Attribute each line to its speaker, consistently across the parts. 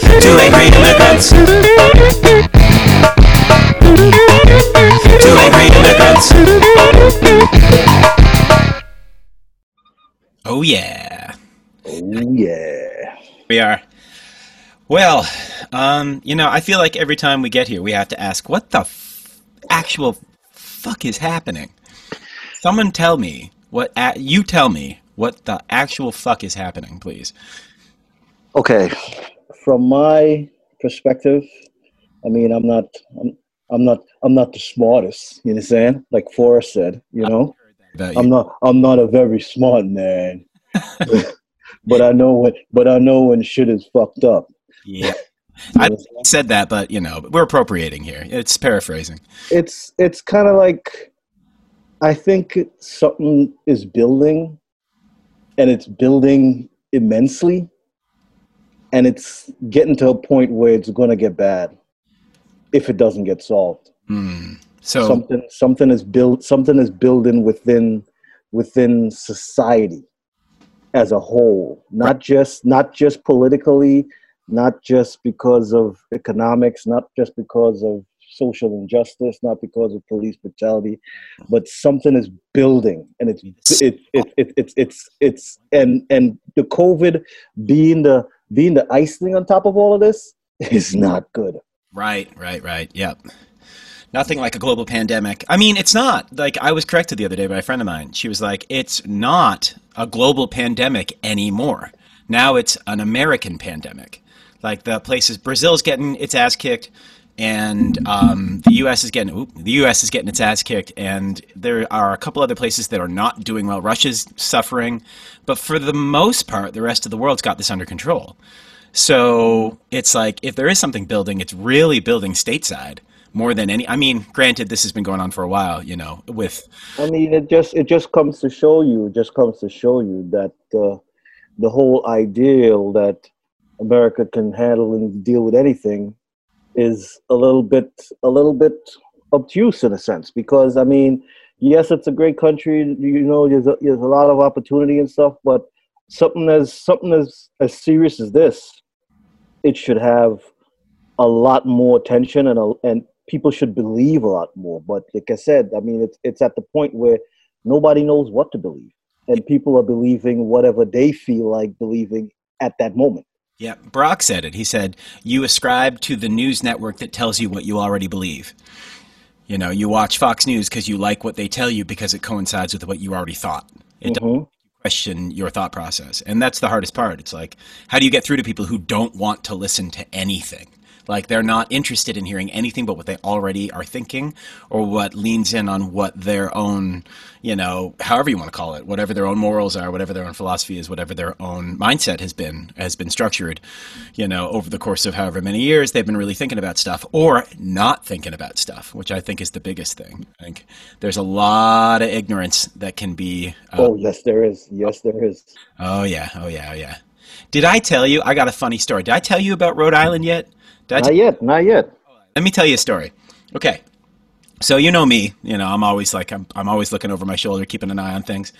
Speaker 1: Two angry immigrants. Two angry immigrants. Oh yeah,
Speaker 2: Oh yeah.
Speaker 1: we are. Well, um, you know, I feel like every time we get here, we have to ask, what the f- actual fuck is happening? Someone tell me what. A- you tell me what the actual fuck is happening, please.
Speaker 2: Okay. From my perspective, I mean, I'm not, I'm, I'm not, I'm not the smartest. You understand? Like Forrest said, you know, I'm not, I'm not a very smart man. but I know when, but I know when shit is fucked up.
Speaker 1: Yeah, I said that, but you know, we're appropriating here. It's paraphrasing.
Speaker 2: it's it's kind of like I think something is building, and it's building immensely, and it's getting to a point where it's going to get bad if it doesn't get solved.
Speaker 1: Hmm. So,
Speaker 2: something something is built something is building within within society as a whole, not just not just politically, not just because of economics, not just because of social injustice, not because of police brutality, but something is building, and it's it, it, it, it's it's it's and and the COVID being the being the icing on top of all of this is not good.
Speaker 1: right, right, right. Yep. Nothing like a global pandemic. I mean, it's not. Like, I was corrected the other day by a friend of mine. She was like, it's not a global pandemic anymore. Now it's an American pandemic. Like, the places, Brazil's getting its ass kicked, and um, the U.S. is getting, the U.S. is getting its ass kicked, and there are a couple other places that are not doing well. Russia's suffering, but for the most part, the rest of the world's got this under control. So it's like if there is something building, it's really building stateside more than any. I mean, granted, this has been going on for a while, you know, with
Speaker 2: I mean, it just it just comes to show you, it just comes to show you that uh, the whole ideal that America can handle and deal with anything is a little bit a little bit obtuse in a sense. Because I mean, yes, it's a great country. You know, there's a, there's a lot of opportunity and stuff, but something as something as as serious as this, it should have a lot more attention and a, and people should believe a lot more. But like I said, I mean, it's it's at the point where nobody knows what to believe, and people are believing whatever they feel like believing at that moment.
Speaker 1: Yeah, Brock said it. He said, "You ascribe to the news network that tells you what you already believe." You know, you watch Fox News because you like what they tell you because it coincides with what you already thought. It doesn't
Speaker 2: Mhm.
Speaker 1: question your thought process. And that's the hardest part. It's like, how do you get through to people who don't want to listen to anything? Like they're not interested in hearing anything but what they already are thinking or what leans in on what their own, you know, however you want to call it, whatever their own morals are, whatever their own philosophy is, whatever their own mindset has been has been structured, you know, over the course of however many years they've been really thinking about stuff or not thinking about stuff, which I think is the biggest thing. I think there's a lot of ignorance that can be uh,
Speaker 2: Oh yes, there is. Yes, there is.
Speaker 1: Oh yeah, oh yeah, oh yeah. Did I tell you? I got a funny story. Did I tell you about Rhode Island yet? Did
Speaker 2: Not
Speaker 1: t-
Speaker 2: yet. Not yet.
Speaker 1: Let me tell you a story. Okay. So you know me, you know, I'm always like I'm I'm always looking over my shoulder, keeping an eye on things.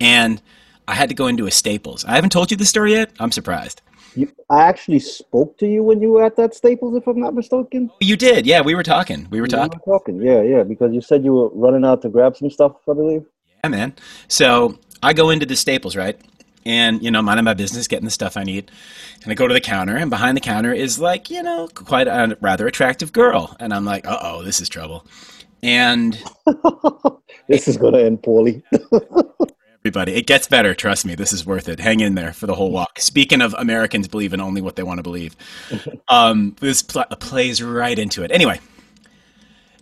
Speaker 1: And I had to go into a Staples. I haven't told you the story yet. I'm surprised.
Speaker 2: You, I actually spoke to you when you were at that Staples, if I'm not mistaken.
Speaker 1: Oh, you did. Yeah, we were talking. We were
Speaker 2: We
Speaker 1: talking.
Speaker 2: were talking. Yeah, yeah. Because you said you were running out to grab some stuff, I believe.
Speaker 1: Yeah, man. So I go into the Staples, right? And, you know, minding my business, getting the stuff I need. And I go to the counter, and behind the counter is like, you know, quite a rather attractive girl. And I'm like, uh oh, this is trouble. And
Speaker 2: This is gonna end poorly.
Speaker 1: everybody, it gets better. Trust me, this is worth it. Hang in there for the whole walk. Speaking of Americans believing only what they want to believe, um, this pl- plays right into it. Anyway,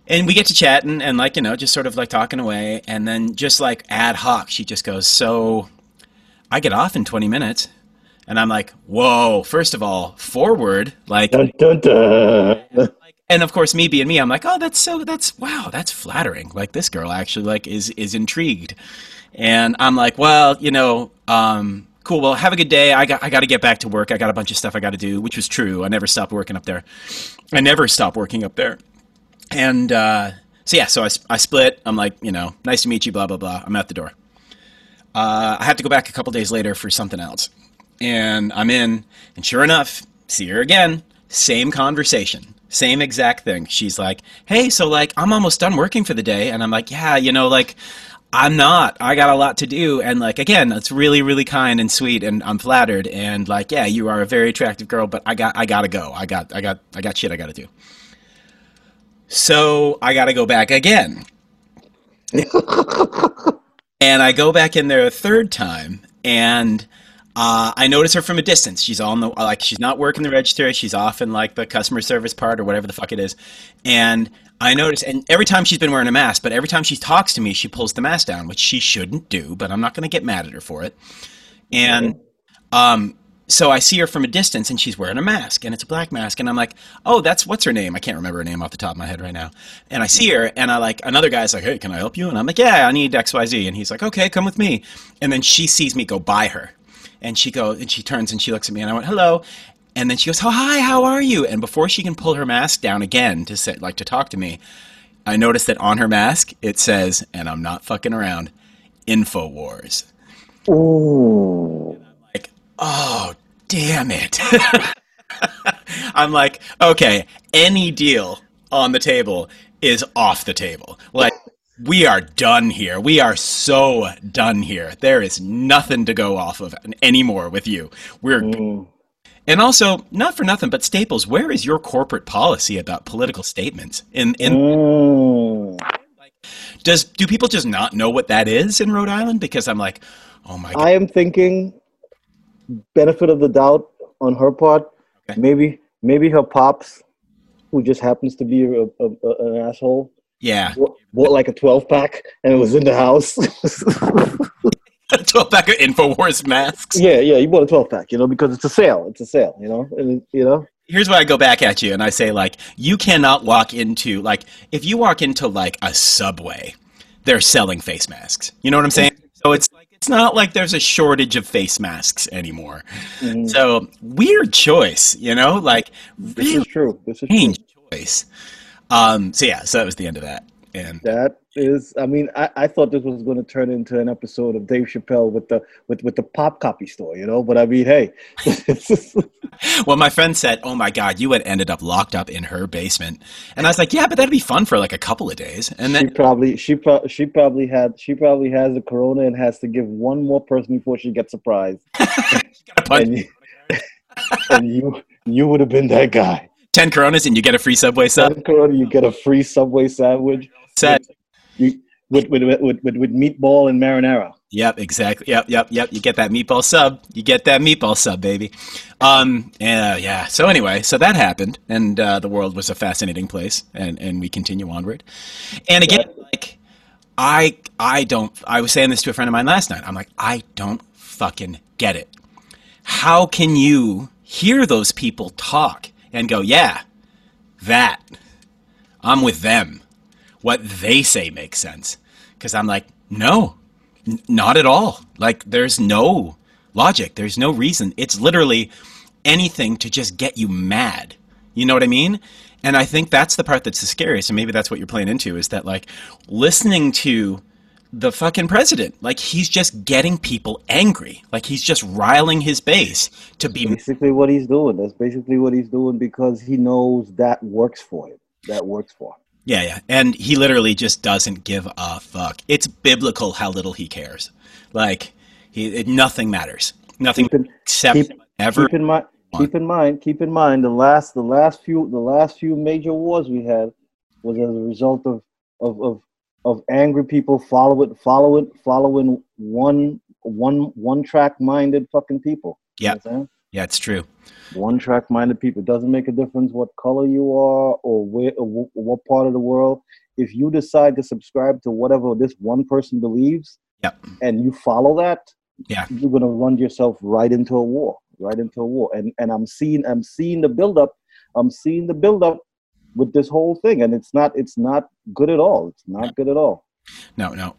Speaker 1: and we get to chatting and like you know just sort of like talking away and then just like ad hoc she just goes so i get off in 20 minutes and i'm like whoa first of all forward like
Speaker 2: dun, dun, dun.
Speaker 1: and of course me being me i'm like oh that's so that's wow that's flattering like this girl actually like is is intrigued and i'm like well you know um cool well have a good day i got i got to get back to work i got a bunch of stuff i got to do which was true i never stopped working up there i never stopped working up there and uh, so yeah, so I, I split. I'm like, you know, nice to meet you, blah blah blah. I'm at the door. Uh, I have to go back a couple days later for something else, and I'm in, and sure enough, see her again. Same conversation. Same exact thing. She's like, "Hey, so like I'm almost done working for the day." And I'm like, "Yeah, you know, like I'm not. I got a lot to do." And like again, it's really really kind and sweet and I'm flattered and like, "Yeah, you are a very attractive girl, but I got I got to go. I got I got I got shit I got to do." So, I got to go back again. and I go back in there a third time and uh, I notice her from a distance. She's on the like she's not working the register. She's off in like the customer service part or whatever the fuck it is. And I notice, and every time she's been wearing a mask, but every time she talks to me, she pulls the mask down, which she shouldn't do. But I'm not going to get mad at her for it. And um, so I see her from a distance, and she's wearing a mask, and it's a black mask, and I'm like, oh, that's what's her name? I can't remember her name off the top of my head right now. And I see her, and I like another guy's like, hey, can I help you? And I'm like, yeah, I need X Y Z, and he's like, okay, come with me. And then she sees me go by her and she goes and she turns and she looks at me and I went hello and then she goes oh hi how are you and before she can pull her mask down again to sit like to talk to me I noticed that on her mask it says and I'm not fucking around Infowars
Speaker 2: Ooh.
Speaker 1: Like oh damn it I'm like okay any deal on the table is off the table like we are done here. We are so done here. There is nothing to go off of anymore with you. We're mm. and also not for nothing, but Staples, where is your corporate policy about political statements? In in mm. does do people just not know what that is in Rhode Island? Because I'm like, oh my. God.
Speaker 2: I am thinking benefit of the doubt on her part. Okay. Maybe maybe her pops, who just happens to be a, a, a, an asshole
Speaker 1: yeah.
Speaker 2: Bought, like a 12 pack and it was in the house.
Speaker 1: 12 pack of InfoWars masks.
Speaker 2: Yeah, yeah. You bought a 12 pack, you know, because it's a sale. It's a sale, you know, and, you know.
Speaker 1: Here's why I go back at you and I say, like, you cannot walk into, like, if you walk into, like, a subway, they're selling face masks. You know what I'm saying? So it's like, it's not like there's a shortage of face masks anymore. Mm-hmm. So weird choice, you know, like
Speaker 2: really this is true. This is
Speaker 1: strange true. choice. Um, so yeah, so that was the end of that. And
Speaker 2: that is, I mean, I, I thought this was going to turn into an episode of Dave Chappelle with the with with the pop copy store, you know. But I mean, hey.
Speaker 1: well, my friend said, "Oh my God, you had ended up locked up in her basement," and I was like, "Yeah, but that'd be fun for like a couple of days." And then
Speaker 2: she probably she pro- she probably had she probably has the corona and has to give one more person before she gets surprised. and, you, and you you would have been that guy.
Speaker 1: 10 coronas and you get a free Subway sub. 10
Speaker 2: corona, you get a free Subway sandwich.
Speaker 1: Set.
Speaker 2: You, with, with, with, with, with meatball and marinara.
Speaker 1: Yep, exactly. Yep, yep, yep. You get that meatball sub. You get that meatball sub, baby. Um, uh, yeah. So anyway, so that happened, and uh, the world was a fascinating place, and and we continue onward. And again, like I I don't. I was saying this to a friend of mine last night. I'm like, I don't fucking get it. How can you hear those people talk and go, yeah, that. I'm with them. What they say makes sense. Because I'm like, no, n- not at all. Like, there's no logic. There's no reason. It's literally anything to just get you mad. You know what I mean? And I think that's the part that's the scariest. And maybe that's what you're playing into is that, like, listening to the fucking president. Like he's just getting people angry. Like he's just riling his base to be
Speaker 2: basically what he's doing. That's basically what he's doing because he knows that works for him. That works for him.
Speaker 1: Yeah, yeah. And he literally just doesn't give a fuck. It's biblical how little he cares. Like he it, nothing matters. Nothing keep in, except keep, ever
Speaker 2: keep in mind keep in mind keep in mind the last the last few the last few major wars we had was as a result of of, of of angry people follow it, follow it, following one one one track minded fucking people.
Speaker 1: Yeah. You know yeah, it's true.
Speaker 2: One track minded people. It doesn't make a difference what color you are or where or what part of the world. If you decide to subscribe to whatever this one person believes,
Speaker 1: yep.
Speaker 2: and you follow that,
Speaker 1: yeah,
Speaker 2: you're gonna run yourself right into a war, right into a war. And and I'm seeing I'm seeing the buildup. I'm seeing the buildup with this whole thing, and it's not it's not good at all. It's not good at all.
Speaker 1: No, no,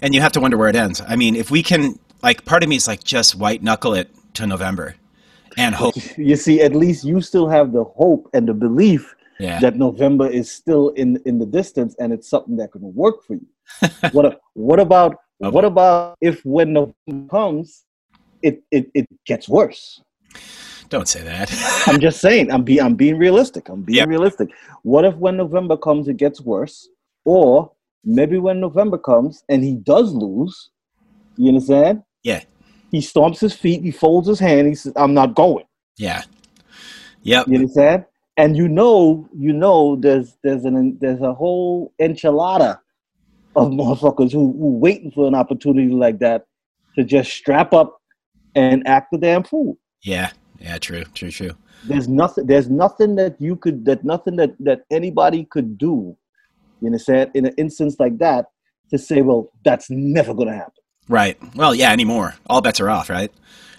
Speaker 1: and you have to wonder where it ends. I mean, if we can, like, part of me is like just white knuckle it to November, and hope.
Speaker 2: You see, at least you still have the hope and the belief
Speaker 1: yeah.
Speaker 2: that November is still in in the distance, and it's something that can work for you. what what about okay. what about if when November comes, it, it it gets worse?
Speaker 1: don't say that.
Speaker 2: I'm just saying. I'm be I'm being realistic. I'm being
Speaker 1: Yep.
Speaker 2: realistic. What if when November comes it gets worse, or maybe when November comes and he does lose, you understand?
Speaker 1: yeah,
Speaker 2: He stomps his feet. He folds his hand. He says, "I'm not going."
Speaker 1: yeah, yep,
Speaker 2: You understand? And you know, you know, there's there's an there's a whole enchilada of motherfuckers who who waiting for an opportunity like that to just strap up and act the damn fool.
Speaker 1: yeah, yeah. True, true, true.
Speaker 2: There's nothing. There's nothing that you could. That nothing that that anybody could do. You understand? In an instance like that, to say, well, that's never going to happen.
Speaker 1: Right. Well, yeah. Anymore, all bets are off. Right.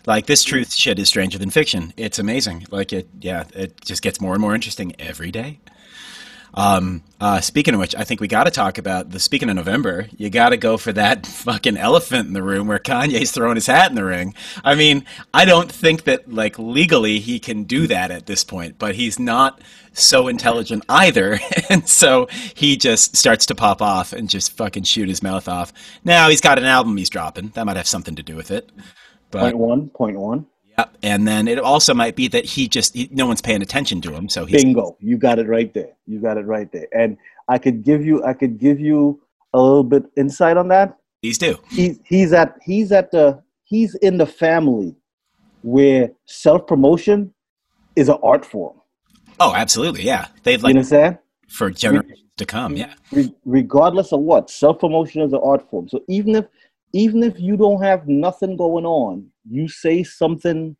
Speaker 1: Like this truth shit is stranger than fiction. It's amazing. Like it, yeah. It just gets more and more interesting every day. Um, uh, speaking of which, I think we got to talk about the. Speaking of November, you got to go for that fucking elephant in the room where Kanye's throwing his hat in the ring. I mean, I don't think that like legally he can do that at this point, but he's not so intelligent either, and so he just starts to pop off and just fucking shoot his mouth off. Now he's got an album he's dropping. That might have something to do with it. But
Speaker 2: Point one. Point one.
Speaker 1: Yep. And then it also might be that he just he, no one's paying attention to him, so he's
Speaker 2: Bingo. You got it right there. You got it right there. And I could give you. I could give you a little bit insight on that.
Speaker 1: he's due.
Speaker 2: he's he's at he's at the he's in the family where self promotion is an art form.
Speaker 1: Oh, absolutely. Yeah, they've like you
Speaker 2: understand?
Speaker 1: for generations to come. Yeah.
Speaker 2: Re- regardless of what, self promotion is an art form. So even if even if you don't have nothing going on, you say something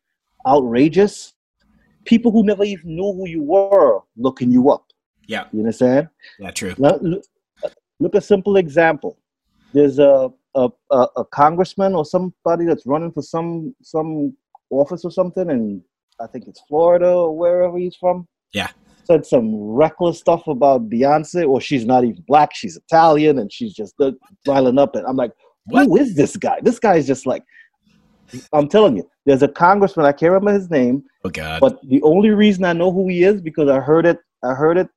Speaker 2: outrageous, people who never even knew who you were looking you up.
Speaker 1: Yeah.
Speaker 2: You understand?
Speaker 1: Yeah. True.
Speaker 2: Now, look, look a simple example. There's a, a, a, a congressman or somebody that's running for some some office or something, and I think it's Florida or wherever he's from.
Speaker 1: Yeah.
Speaker 2: Said some reckless stuff about Beyonce, or she's not even black, she's Italian, and she's just riling up. And I'm like,
Speaker 1: What?
Speaker 2: who is this guy? This guy is just like, I'm telling you, there's a congressman, I can't remember his name,
Speaker 1: Oh God.
Speaker 2: but the only reason I know who he is because I heard it. I heard it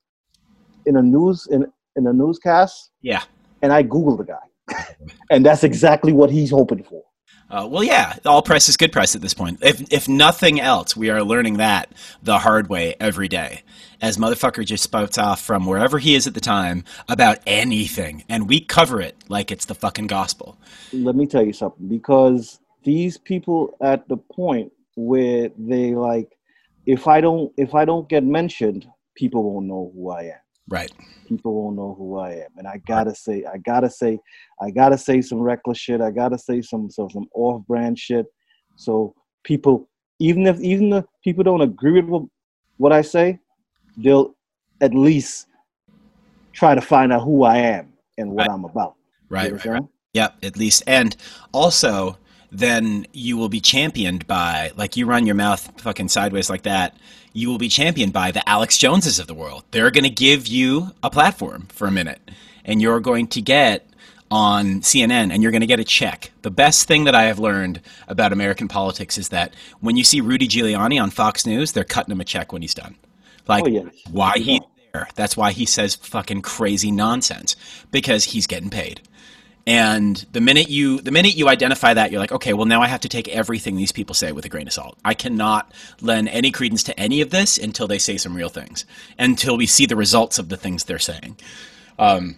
Speaker 2: in a news in in a newscast,
Speaker 1: yeah.
Speaker 2: and I googled the guy, and that's exactly what he's hoping for.
Speaker 1: Uh, well, yeah. All press is good press at this point. If if nothing else, we are learning that the hard way every day. As motherfucker just spouts off from wherever he is at the time about anything, and we cover it like it's the fucking gospel.
Speaker 2: Let me tell you something, because these people at the point where they like, if I don't if I don't get mentioned, people won't know who I am.
Speaker 1: Right.
Speaker 2: people won't know who I am. And I gotta say, I gotta say, I gotta say some reckless shit. I gotta say some some, some off brand shit. So people, even if even if people don't agree with what I say, they'll at least try to find out who I am and what
Speaker 1: Right.
Speaker 2: I'm about.
Speaker 1: Right. Right. right. Yep. At least, and also, then you will be championed by like you run your mouth fucking sideways like that. You will be championed by the Alex Joneses of the world. They're going to give you a platform for a minute, and you're going to get on CNN and you're going to get a check. The best thing that I have learned about American politics is that when you see Rudy Giuliani on Fox News, they're cutting him a check when he's done. Like
Speaker 2: Oh, yeah.
Speaker 1: why
Speaker 2: Yeah.
Speaker 1: he's there. That's why he says fucking crazy nonsense because he's getting paid. And the minute you the minute you identify that, you're like, okay, well now I have to take everything these people say with a grain of salt. I cannot lend any credence to any of this until they say some real things, until we see the results of the things they're saying. Um,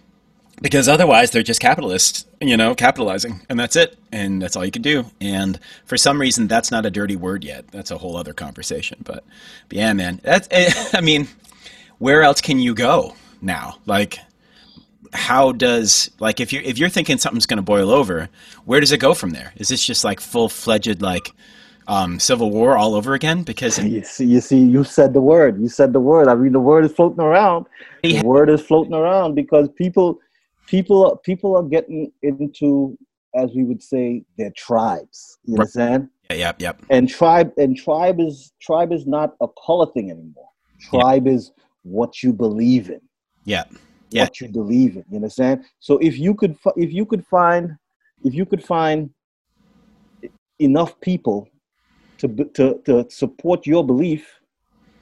Speaker 1: because otherwise they're just capitalists, you know, capitalizing, and that's it, and that's all you can do. And for some reason, that's not a dirty word yet. That's a whole other conversation. But, but yeah, man, that's. I mean, where else can you go now? Like, how does like if you if you're thinking something's going to boil over, where does it go from there? Is this just like full fledged like um, civil war all over again? Because
Speaker 2: You see, you see, you said the word. You said the word. I mean, the word is floating around. The word is floating around because people, people, people are getting into, as we would say, their tribes. You
Speaker 1: Right.
Speaker 2: understand?
Speaker 1: yeah, yep, yep,
Speaker 2: And tribe, and tribe is tribe is not a color thing anymore.
Speaker 1: Yeah.
Speaker 2: Tribe is what you believe in.
Speaker 1: yeah, Yeah.
Speaker 2: What you believe in. You understand? So if you could, if you could find, if you could find enough people to to to support your belief,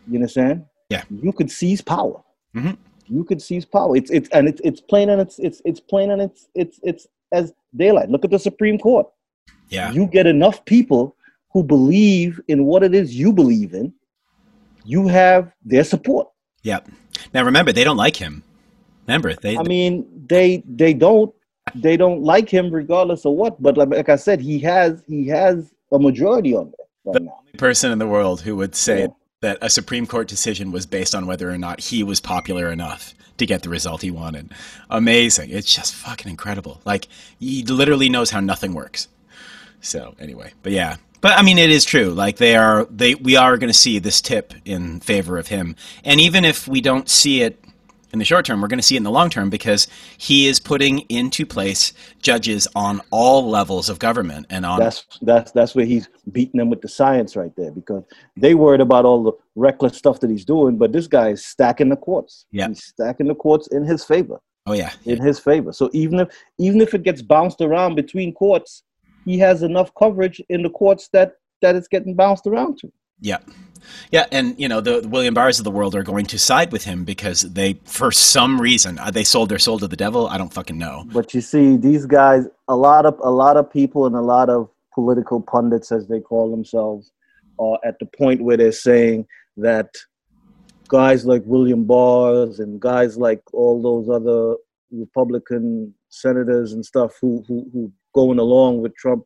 Speaker 2: you understand?
Speaker 1: Yeah.
Speaker 2: You could seize power.
Speaker 1: Mhm.
Speaker 2: You could seize power. It's it's and it's it's plain and it's it's it's plain and it's it's it's as daylight. Look at the Supreme Court.
Speaker 1: yeah,
Speaker 2: You get enough people who believe in what it is you believe in, you have their support.
Speaker 1: Yep. Now remember, they don't like him. Remember, they.
Speaker 2: I mean, they they don't they don't like him regardless of what. But like, like I said, he has he has a majority on there right
Speaker 1: the
Speaker 2: now.
Speaker 1: only person in the world who would say
Speaker 2: Yeah.
Speaker 1: that a Supreme Court decision was based on whether or not he was popular enough to get the result he wanted. Amazing. It's just fucking incredible. Like he literally knows how nothing works. So anyway, but yeah. But I mean it is true. Like they are they we are going to see this tip in favor of him. And even if we don't see it in the short term, we're going to see it in the long term because he is putting into place judges on all levels of government and on
Speaker 2: That's that's that's where he's beating them with the science right there because they worried about all the reckless stuff that he's doing, but this guy is stacking the courts.
Speaker 1: Yeah.
Speaker 2: he's stacking the courts in his favor.
Speaker 1: Oh yeah.
Speaker 2: in his favor. So even if even if it gets bounced around between courts, he has enough coverage in the courts that that it's getting bounced around to.
Speaker 1: Yeah. Yeah, and you know the, the William Barrs of the world are going to side with him because they, for some reason, uh, they sold their soul to the devil. I don't fucking know.
Speaker 2: But you see, these guys, a lot of a lot of people and a lot of political pundits, as they call themselves, are at the point where they're saying that guys like William Barrs and guys like all those other Republican senators and stuff who who, who going along with Trump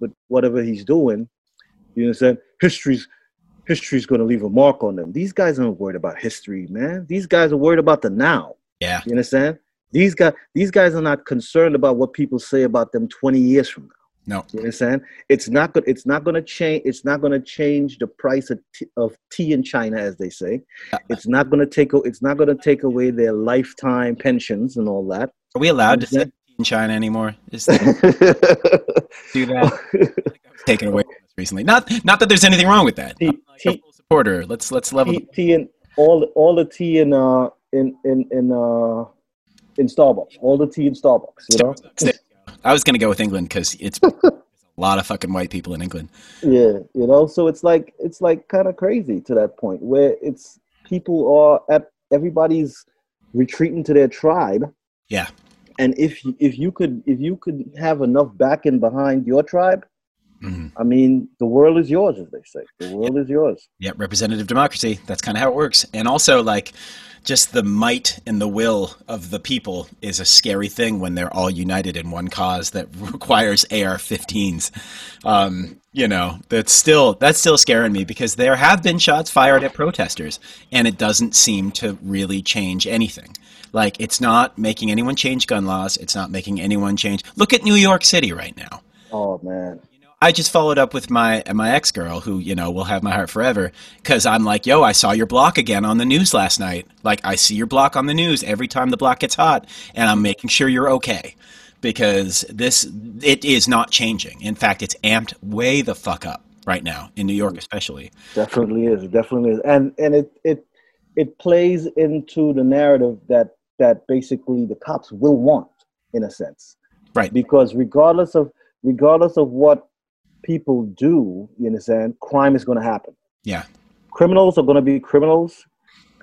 Speaker 2: with whatever he's doing, you understand? History's history's going to leave a mark on them. These guys aren't worried about history, man. These guys are worried about the now.
Speaker 1: Yeah,
Speaker 2: You understand? These guys, these guys are not concerned about what people say about them 20 years from now.
Speaker 1: no,
Speaker 2: You understand? It's not good. It's not going to change. It's not going to change the price of, t- of tea in China, as they say. It's not going to take. It's not going to take away their lifetime pensions and all that.
Speaker 1: are we allowed to say in China anymore? Is that, do that taken away recently? Not, not that there's anything wrong with that.
Speaker 2: Tea-
Speaker 1: like
Speaker 2: tea-
Speaker 1: supporter. Let's let's level.
Speaker 2: tea, tea and all all the tea in uh in in in uh in Starbucks. All the tea in Starbucks. You know.
Speaker 1: There. I was gonna go with England because it's a lot of fucking white people in England.
Speaker 2: Yeah, you know, so it's like it's like kind of crazy to that point where it's people are at everybody's retreating to their tribe,
Speaker 1: Yeah,
Speaker 2: and if you- if you could if you could have enough backing behind your tribe,
Speaker 1: Mhm.
Speaker 2: I mean, the world is yours, as they say. The world is yours.
Speaker 1: yeah. Representative democracy. That's kind of how it works. And also, like, just the might and the will of the people is a scary thing when they're all united in one cause that requires AR-15s. Um, you know, that's still that's still scaring me because there have been shots fired at protesters, and it doesn't seem to really change anything. Like, it's not making anyone change gun laws. It's not making anyone change. Look at New York City right now.
Speaker 2: Oh man,
Speaker 1: I just followed up with my my ex girl, who you know will have my heart forever, because I'm like, yo, I saw your block again on the news last night. Like, I see your block on the news every time the block gets hot, and I'm making sure you're okay, because this it is not changing. In fact, it's amped way the fuck up right now in New York, especially.
Speaker 2: definitely is. Definitely is, and and it it it plays into the narrative that that basically the cops will want, in a sense.
Speaker 1: Right.
Speaker 2: because regardless of regardless of what people do, you understand, crime is going to happen.
Speaker 1: Yeah.
Speaker 2: Criminals are going to be criminals.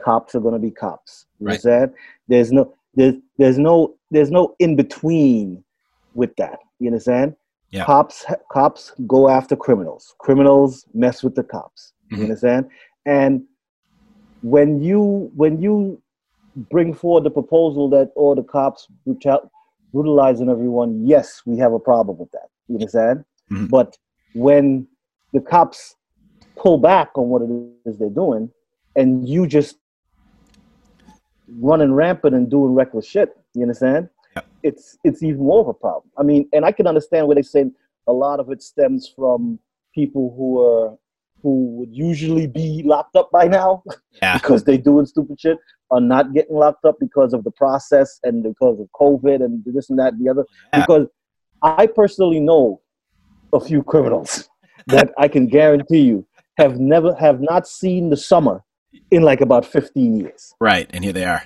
Speaker 2: Cops are going to be cops. You
Speaker 1: Right.
Speaker 2: understand? There's no there's there's no there's no in between with that. You understand?
Speaker 1: Yeah.
Speaker 2: Cops cops go after criminals. Criminals mess with the cops.
Speaker 1: Mhm.
Speaker 2: You understand? And when you when you bring forward the proposal that all the cops brutal, brutalizing everyone, yes, we have a problem with that. You understand?
Speaker 1: Mhm.
Speaker 2: But when the cops pull back on what it is they're doing, and you just running rampant and doing reckless shit, you understand? It's it's even more of a problem. I mean, and I can understand where they say a lot of it stems from people who are who would usually be locked up by now
Speaker 1: Yeah.
Speaker 2: because they're doing stupid shit are not getting locked up because of the process and because of COVID and this and that and the other.
Speaker 1: Yeah.
Speaker 2: Because I personally know a few criminals that I can guarantee you have never have not seen the summer in like about 15 years.
Speaker 1: Right. And here they are,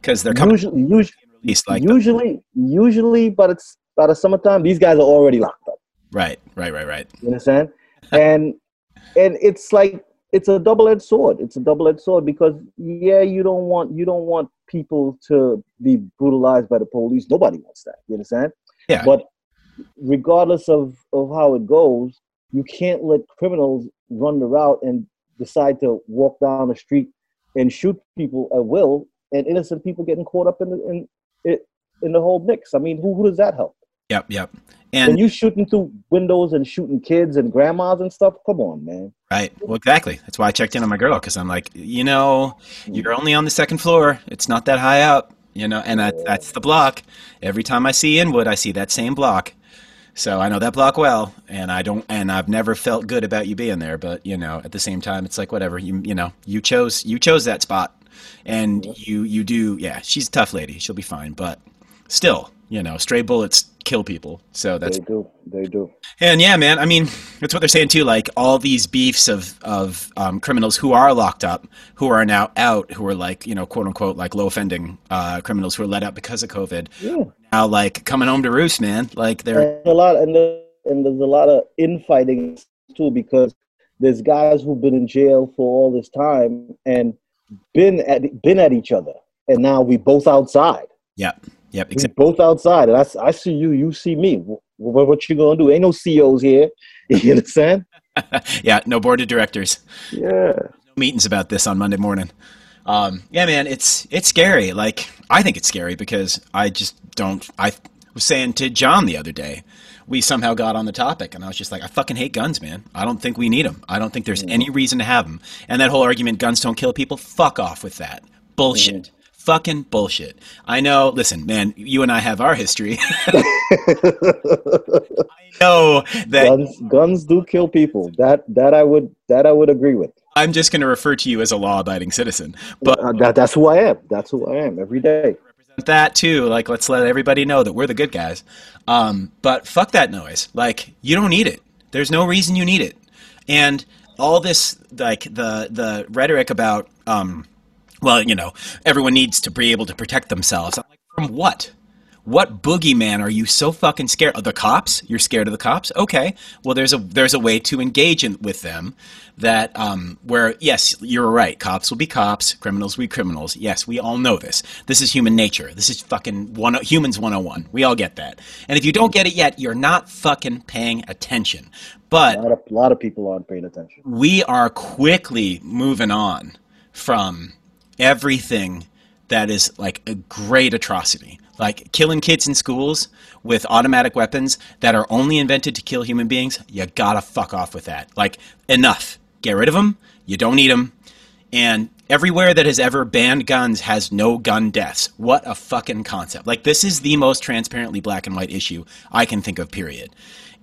Speaker 1: because they're coming
Speaker 2: Usually, usually,
Speaker 1: released like
Speaker 2: usually, usually, but it's by the summertime, these guys are already locked up.
Speaker 1: right, right, right, right.
Speaker 2: You understand? and and it's like it's a double-edged sword. It's a double-edged sword because yeah, you don't want you don't want people to be brutalized by the police. Nobody wants that. You understand?
Speaker 1: Yeah.
Speaker 2: But regardless of of how it goes, you can't let criminals run the route and decide to walk down the street and shoot people at will, and innocent people getting caught up in the, in it in the whole mix. I mean, who who does that help?
Speaker 1: Yep, yep.
Speaker 2: When
Speaker 1: And
Speaker 2: you shooting through windows and shooting kids and grandmas and stuff, come on, man.
Speaker 1: right, well, exactly. That's why I checked in on my girl because I'm like, you know, mm. you're only on the second floor. It's not that high up, you know, and that, that's the block. Every time I see Inwood, I see that same block. So I know that block well, and I don't, and I've never felt good about you being there. But you know, at the same time, it's like whatever. You you know, you chose you chose that spot, and you you do. Yeah, she's a tough lady. She'll be fine. But still, you know, stray bullets kill people. So that's
Speaker 2: They do, they do.
Speaker 1: and yeah, man. I mean, that's what they're saying too. Like all these beefs of of um, criminals who are locked up, who are now out, who are like you know quote unquote like low offending uh, criminals who are let out because of COVID.
Speaker 2: Yeah.
Speaker 1: Now like coming home to roost, man. Like they're
Speaker 2: and a lot and, the, and there's a lot of infighting too because there's guys who've been in jail for all this time and been at been at each other and now we both outside
Speaker 1: yep, yep, exactly.
Speaker 2: both outside and I, I see you you see me what, what you gonna do ain't no CEOs here you understand
Speaker 1: yeah, no board of directors.
Speaker 2: yeah
Speaker 1: meetings about this on Monday morning. Um, yeah, man, it's it's scary. Like I think it's scary because I just don't. I was saying to John the other day, we somehow got on the topic, and I was just like, I fucking hate guns, man. I don't think we need them. I don't think there's any reason to have them. And that whole argument, guns don't kill people. Fuck off with that bullshit. Fucking bullshit. I know. Listen, man, you and I have our history. I know that
Speaker 2: guns guns do kill people that that I would that I would agree with
Speaker 1: I'm just going to refer to you as a law-abiding citizen, but
Speaker 2: uh, that, that's who I am that's who I am every day
Speaker 1: that too. Like, let's let everybody know that we're the good guys. Um, but fuck that noise. Like, you don't need it. There's no reason you need it. And all this, like the the rhetoric about, um, well, you know, everyone needs to be able to protect themselves. I'm like, from what? What boogeyman are you so fucking scared of? The cops? You're scared of the cops? Okay. Well, there's a there's a way to engage in, with them that um, where yes, you're right. Cops will be cops. Criminals will be criminals. Yes, we all know this. This is human nature. This is fucking one humans 101. We all get that. And if you don't get it yet, you're not fucking paying attention. But
Speaker 2: a lot of, a lot of people aren't paying attention
Speaker 1: we are quickly moving on from everything that is like a great atrocity. Like killing kids in schools with automatic weapons that are only invented to kill human beings, you gotta fuck off with that. Like, enough. Get rid of them. You don't need them. And everywhere that has ever banned guns has no gun deaths. What a fucking concept. Like, this is the most transparently black and white issue I can think of, period.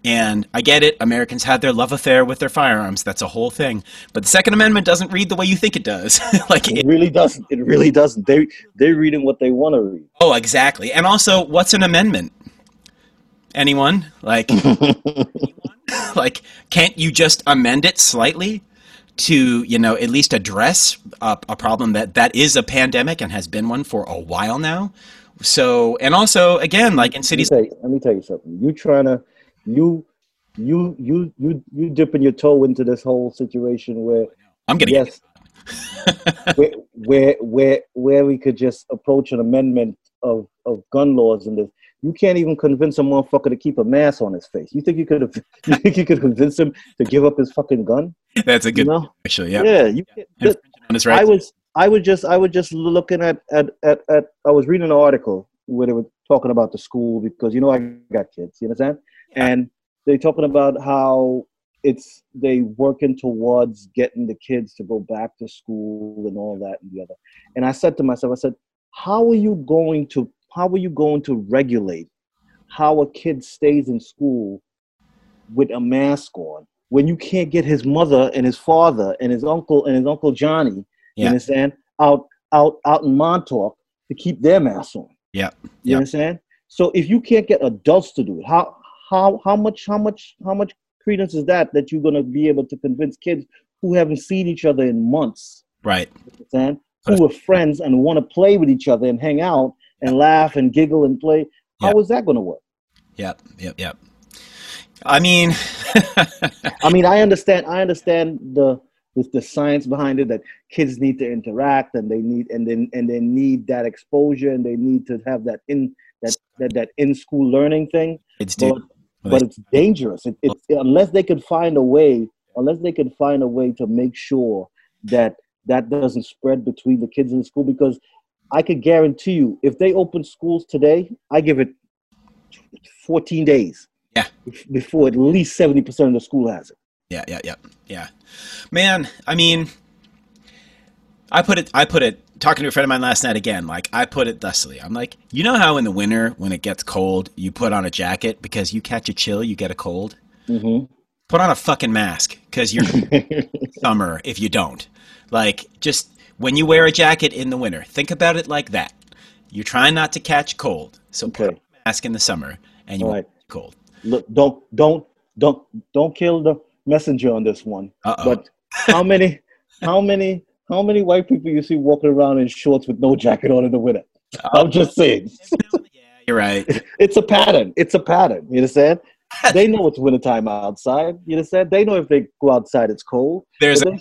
Speaker 1: And I get it, Americans had their love affair with their firearms. That's a whole thing. But the Second Amendment doesn't read the way you think it does. like,
Speaker 2: It
Speaker 1: it,
Speaker 2: really doesn't. It really doesn't. They they're reading what they want to read.
Speaker 1: oh, exactly. And also, what's an amendment? Anyone? Like, like, can't you just amend it slightly to, you know, at least address a, a problem that that is a pandemic and has been one for a while now? So, and also, again, like in
Speaker 2: Let me,
Speaker 1: cities,
Speaker 2: tell you, let me tell you something. You trying to you you you you you dipping your toe into this whole situation where
Speaker 1: I'm gonna
Speaker 2: yes, where, where where where we could just approach an amendment of of gun laws and this. You can't even convince a motherfucker to keep a mask on his face. You think you could have? You think you could convince him to give up his fucking gun?
Speaker 1: That's a
Speaker 2: You
Speaker 1: good,
Speaker 2: know?
Speaker 1: actually, yeah.
Speaker 2: Yeah. You
Speaker 1: Infringing
Speaker 2: I was I was just I was just looking at, at at at I was reading an article where they were talking about the school because you know I got kids, you understand? And they're talking about how it's they working towards getting the kids to go back to school and all that and the other. And I said to myself, I said, how are you going to how are you going to regulate how a kid stays in school with a mask on when you can't get his mother and his father and his uncle and his uncle Johnny, you
Speaker 1: Yeah.
Speaker 2: understand, out out out in Montauk to keep their masks on.
Speaker 1: Yeah.
Speaker 2: You
Speaker 1: Yeah.
Speaker 2: understand? So if you can't get adults to do it, how how how much how much how much credence is that that you're gonna be able to convince kids who haven't seen each other in months,
Speaker 1: Right.
Speaker 2: understand, who are friends and want to play with each other and hang out and laugh and giggle and play? How is that gonna work?
Speaker 1: Yep. Yep. Yep. I mean,
Speaker 2: I mean, I understand. I understand the, the the science behind it that kids need to interact and they need and then and they need that exposure and they need to have that in that that, that in school learning thing.
Speaker 1: kids do.
Speaker 2: But but it's dangerous. It, it, unless they could find a way, unless they could find a way to make sure that that doesn't spread between the kids in the school. Because I could guarantee you, if they open schools today, I give it 14 days.
Speaker 1: Yeah.
Speaker 2: Before at least 70% of the school has it.
Speaker 1: Yeah, yeah, yeah, yeah. Man, I mean, I put it. I put it. Talking to a friend of mine last night again. Like I put it thusly. I'm like, you know how in the winter when it gets cold, you put on a jacket because you catch a chill, you get a cold.
Speaker 2: hmm
Speaker 1: Put on a fucking mask because you're summer if you don't. Like just when you wear a jacket in the winter, think about it like that. You're trying not to catch cold, so put
Speaker 2: Okay.
Speaker 1: on a mask in the summer and you
Speaker 2: All
Speaker 1: won't
Speaker 2: right.
Speaker 1: get cold.
Speaker 2: Look, don't, don't, don't, don't kill the messenger on this one.
Speaker 1: Uh-oh.
Speaker 2: But how many, how many, how many white people you see walking around in shorts with no jacket on in the winter? Oh. I'm just saying.
Speaker 1: yeah, you're right.
Speaker 2: It's a pattern. It's a pattern. You understand? they know it's wintertime outside. You understand? They know if they go outside, it's cold.
Speaker 1: There's a,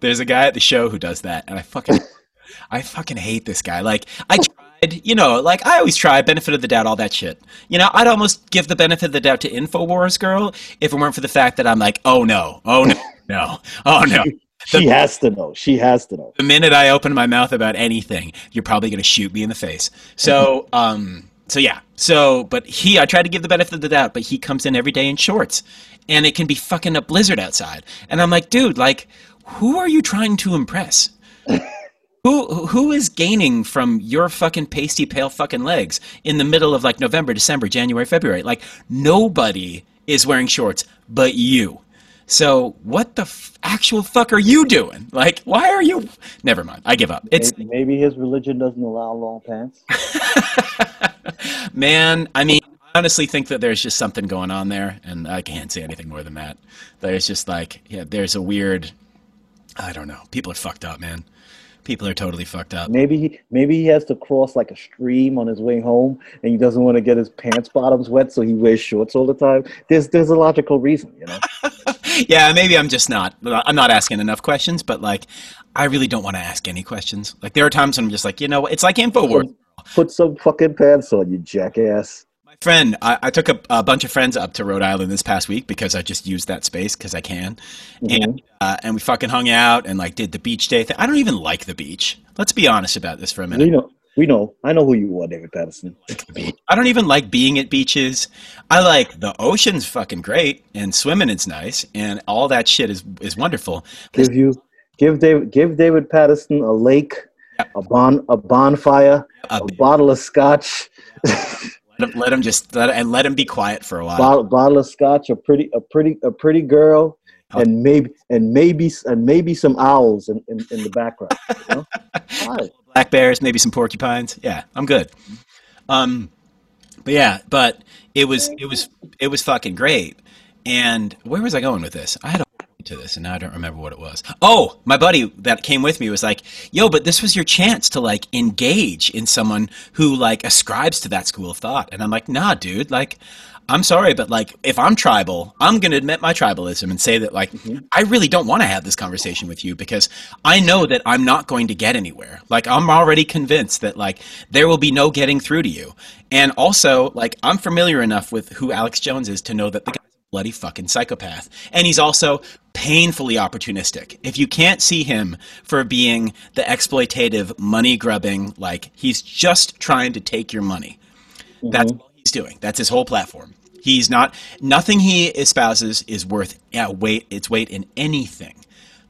Speaker 1: there's a guy at the show who does that, and I fucking I fucking hate this guy. Like I tried, you know, like I always try benefit of the doubt, all that shit. You know, I'd almost give the benefit of the doubt to Infowars girl if it weren't for the fact that I'm like, oh no, oh no, no, oh no.
Speaker 2: She has to know. She has to know.
Speaker 1: The minute I open my mouth about anything, you're probably gonna shoot me in the face. So, um, so yeah. So, but he, I tried to give the benefit of the doubt, but he comes in every day in shorts, and it can be fucking a blizzard outside, and I'm like, dude, like, who are you trying to impress? Who who is gaining from your fucking pasty pale fucking legs in the middle of like November, December, January, February? Like nobody is wearing shorts but you. So what the f- actual fuck are you doing? Like why are you? Never mind. I give up. It's
Speaker 2: Maybe, maybe his religion doesn't allow long pants.
Speaker 1: man. I mean, I honestly think that there's just something going on there, and I can't say anything more than that. There's just like yeah, there's a weird. I don't know. People are fucked up, man. People are totally fucked up.
Speaker 2: Maybe he maybe he has to cross like a stream on his way home, and he doesn't want to get his pants bottoms wet, so he wears shorts all the time. There's there's a logical reason, you know.
Speaker 1: yeah, maybe I'm just not. I'm not asking enough questions, but like, I really don't want to ask any questions. Like, there are times when I'm just like, you know? It's like Infowars.
Speaker 2: Put some fucking pants on, you jackass.
Speaker 1: Friend, I, I took a, a bunch of friends up to Rhode Island this past week because I just used that space because I can, and uh, and we fucking hung out and like did the beach day thing. I don't even like the beach. Let's be honest about this for a minute.
Speaker 2: We know, we know. I know who you are, David Patterson.
Speaker 1: I don't even like being at beaches. I like the ocean's fucking great and swimming is nice and all that shit is is wonderful.
Speaker 2: Give you, give David, give David Patterson a lake,
Speaker 1: Yep.
Speaker 2: a bon, a bonfire,
Speaker 1: A
Speaker 2: a bottle of scotch,
Speaker 1: Let him, let him just let and let him be quiet for a while.
Speaker 2: bottle, bottle of scotch, a pretty, a pretty, a pretty girl, and maybe, and maybe, and maybe some owls in, in, in the background. You know? Fine.
Speaker 1: black bears, maybe some porcupines. Yeah, I'm good. Um, but yeah, but it was it was it was fucking great. And where was I going with this? I had a to this, and now I don't remember what it was. Oh, my buddy that came with me was like, "Yo, but this was your chance to like engage in someone who like ascribes to that school of thought." And I'm like, "Nah, dude. Like, I'm sorry, but like, if I'm tribal, I'm gonna admit my tribalism and say that like, mm-hmm. I really don't want to have this conversation with you because I know that I'm not going to get anywhere. Like, I'm already convinced that like there will be no getting through to you. And also, like, I'm familiar enough with who Alex Jones is to know that the guy's a bloody fucking psychopath, and he's also painfully opportunistic. If you can't see him for being the exploitative, money grubbing, like he's just trying to take your money. Mm-hmm. That's all he's doing. That's his whole platform. He's not nothing he espouses is worth yeah, weight its weight in anything.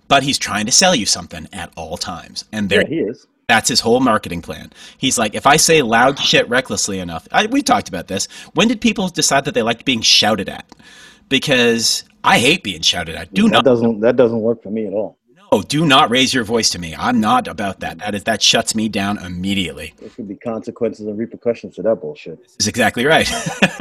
Speaker 1: But he's trying to sell you something at all times. And there
Speaker 2: Yeah, he is.
Speaker 1: that's his whole marketing plan. He's like, if I say loud shit recklessly enough, I, we talked about this. When did people decide that they liked being shouted at? Because I hate being shouted at. Do
Speaker 2: That
Speaker 1: not,
Speaker 2: doesn't that doesn't work for me at all.
Speaker 1: no, do not raise your voice to me. I'm not about that. That is that shuts me down immediately.
Speaker 2: There could be consequences and repercussions to that bullshit.
Speaker 1: is exactly right.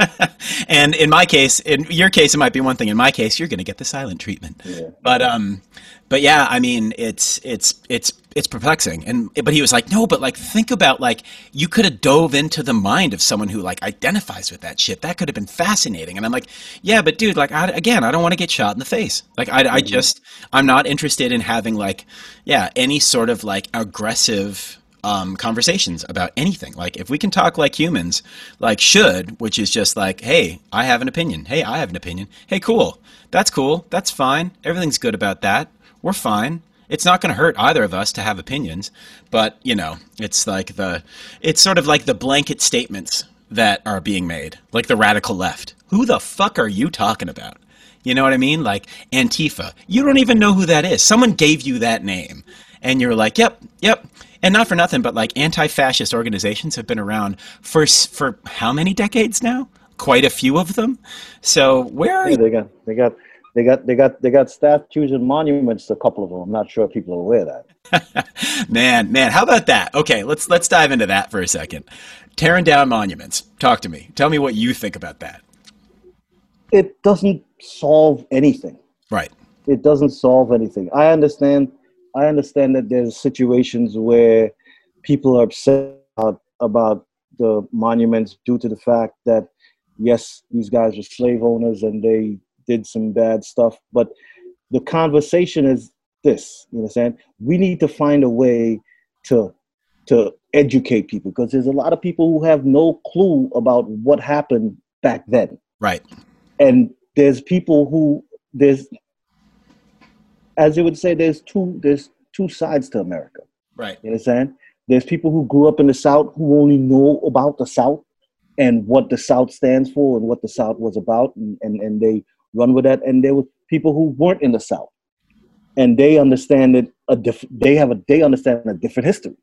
Speaker 1: and in my case, in your case, it might be one thing. In my case, you're going to get the silent treatment.
Speaker 2: Yeah.
Speaker 1: But um, but yeah, I mean, it's it's it's it's perplexing. And but he was like, no, but like think about like you could have dove into the mind of someone who like identifies with that shit. That could have been fascinating. And I'm like, yeah, but dude, like I, again, I don't want to get shot in the face. Like I, I just I'm not interested in having like yeah any sort of like aggressive um, conversations about anything. Like if we can talk like humans, like should, which is just like, hey, I have an opinion. Hey, I have an opinion. Hey, cool. That's cool. That's fine. Everything's good about that. We're fine. It's not going to hurt either of us to have opinions, but you know, it's like the, it's sort of like the blanket statements that are being made, like the radical left. Who the fuck are you talking about? You know what I mean? Like Antifa. You don't even know who that is. Someone gave you that name. And you're like, yep, yep. And not for nothing, but like anti fascist organizations have been around for, for how many decades now? Quite a few of them. So where are
Speaker 2: yeah, they got, they got, they got, they got, they got statues and monuments. A couple of them. I'm not sure if people are aware of
Speaker 1: that. man, man, how about that? Okay, let's let's dive into that for a second. Tearing down monuments. Talk to me. Tell me what you think about that.
Speaker 2: It doesn't solve anything.
Speaker 1: Right.
Speaker 2: It doesn't solve anything. I understand. I understand that there's situations where people are upset about, about the monuments due to the fact that yes, these guys were slave owners and they did some bad stuff. But the conversation is this. You understand? We need to find a way to to educate people because there's a lot of people who have no clue about what happened back then.
Speaker 1: Right.
Speaker 2: And there's people who there's as you would say there's two there's two sides to america
Speaker 1: right
Speaker 2: you understand there's people who grew up in the south who only know about the south and what the south stands for and what the south was about and, and, and they run with that and there were people who weren't in the south and they understand it a diff- they have a they understand a different history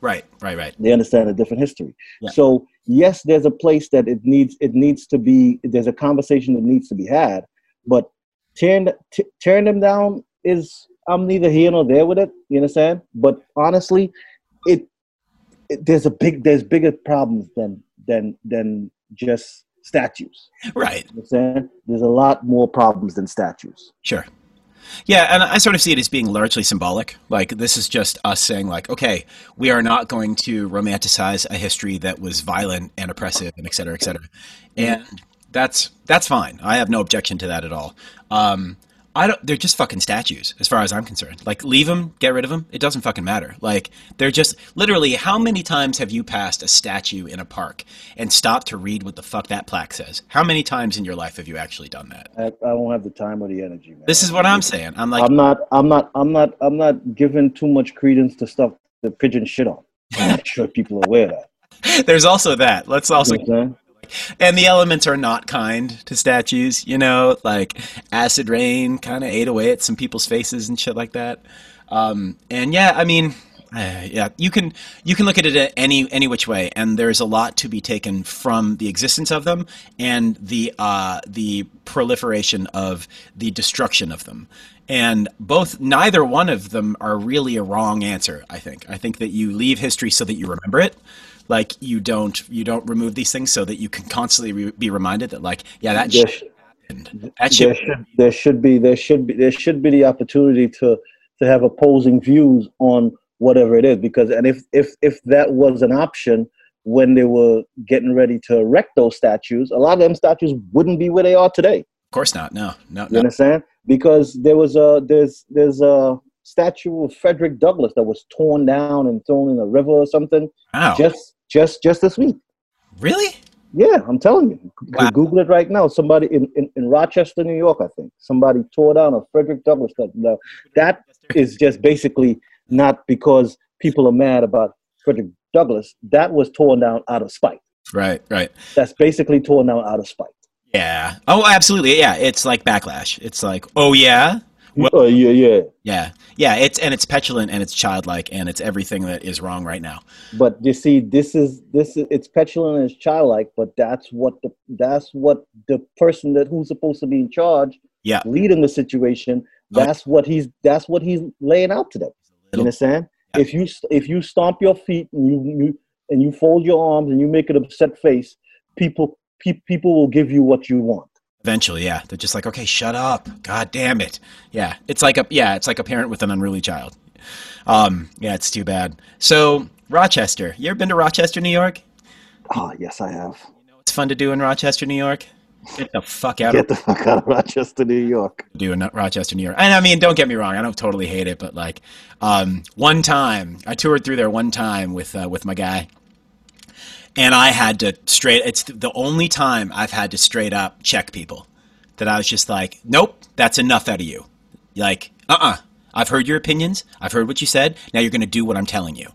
Speaker 1: right right right
Speaker 2: they understand a different history yeah. so yes, there's a place that it needs it needs to be. There's a conversation that needs to be had, but tearing t- tearing them down is I'm neither here nor there with it. You understand? But honestly, it, it there's a big there's bigger problems than than than just statues.
Speaker 1: Right.
Speaker 2: You understand? There's a lot more problems than statues.
Speaker 1: Sure. Yeah, and I sort of see it as being largely symbolic. Like this is just us saying, like, okay, we are not going to romanticize a history that was violent and oppressive, and et cetera, et cetera. And that's that's fine. I have no objection to that at all. Um, I don't. They're just fucking statues, as far as I'm concerned. Like, leave them, get rid of them. It doesn't fucking matter. Like, they're just literally. How many times have you passed a statue in a park and stopped to read what the fuck that plaque says? How many times in your life have you actually done that?
Speaker 2: I, I don't have the time or the energy, man.
Speaker 1: This is what I'm saying. I'm like,
Speaker 2: I'm not. I'm not. I'm not. I'm not giving too much credence to stuff that pigeon shit on. I'm not sure people are aware of
Speaker 1: that. There's also that. Let's also. You know and the elements are not kind to statues, you know, like acid rain kind of ate away at some people's faces and shit like that. Um, and yeah, I mean, uh, yeah, you can you can look at it any any which way, and there's a lot to be taken from the existence of them and the uh, the proliferation of the destruction of them. And both, neither one of them are really a wrong answer. I think. I think that you leave history so that you remember it, like you don't you don't remove these things so that you can constantly re- be reminded that like yeah that there, shit happened.
Speaker 2: That there should there should be there should be there should be the opportunity to to have opposing views on whatever it is because and if if if that was an option when they were getting ready to erect those statues a lot of them statues wouldn't be where they are today
Speaker 1: of course not no no, no.
Speaker 2: you understand because there was a there's there's a statue of Frederick Douglass that was torn down and thrown in a river or something
Speaker 1: wow.
Speaker 2: just just just this week.
Speaker 1: Really?
Speaker 2: Yeah, I'm telling you. Wow. Google it right now. Somebody in, in, in, Rochester, New York, I think. Somebody tore down a Frederick Douglass. That, that is just basically not because people are mad about Frederick Douglass. That was torn down out of spite.
Speaker 1: Right, right.
Speaker 2: That's basically torn down out of spite.
Speaker 1: Yeah. Oh, absolutely. Yeah. It's like backlash. It's like, oh, yeah.
Speaker 2: Well, uh, yeah, yeah,
Speaker 1: yeah, yeah. It's and it's petulant and it's childlike and it's everything that is wrong right now.
Speaker 2: But you see, this is this is it's petulant and it's childlike, but that's what the that's what the person that who's supposed to be in charge,
Speaker 1: yeah,
Speaker 2: leading the situation. Oh. That's what he's that's what he's laying out to them. You understand? Yeah. If you if you stomp your feet and you, you and you fold your arms and you make an upset face, people pe- people will give you what you want.
Speaker 1: Eventually, yeah, they're just like, okay, shut up, god damn it, yeah. It's like a yeah, it's like a parent with an unruly child. Um, yeah, it's too bad. So Rochester, you ever been to Rochester, New York?
Speaker 2: Oh yes, I have.
Speaker 1: You know, it's fun to do in Rochester, New York. Get the fuck out
Speaker 2: Get
Speaker 1: of
Speaker 2: the fuck out of Rochester, New York.
Speaker 1: doing Rochester, New York. And I mean, don't get me wrong, I don't totally hate it, but like um, one time I toured through there one time with uh, with my guy, and I had to straight. It's the only time I've had to straight up check people that I was just like, nope, that's enough out of you. Like, uh uh-uh. uh, I've heard your opinions. I've heard what you said. Now you're going to do what I'm telling you.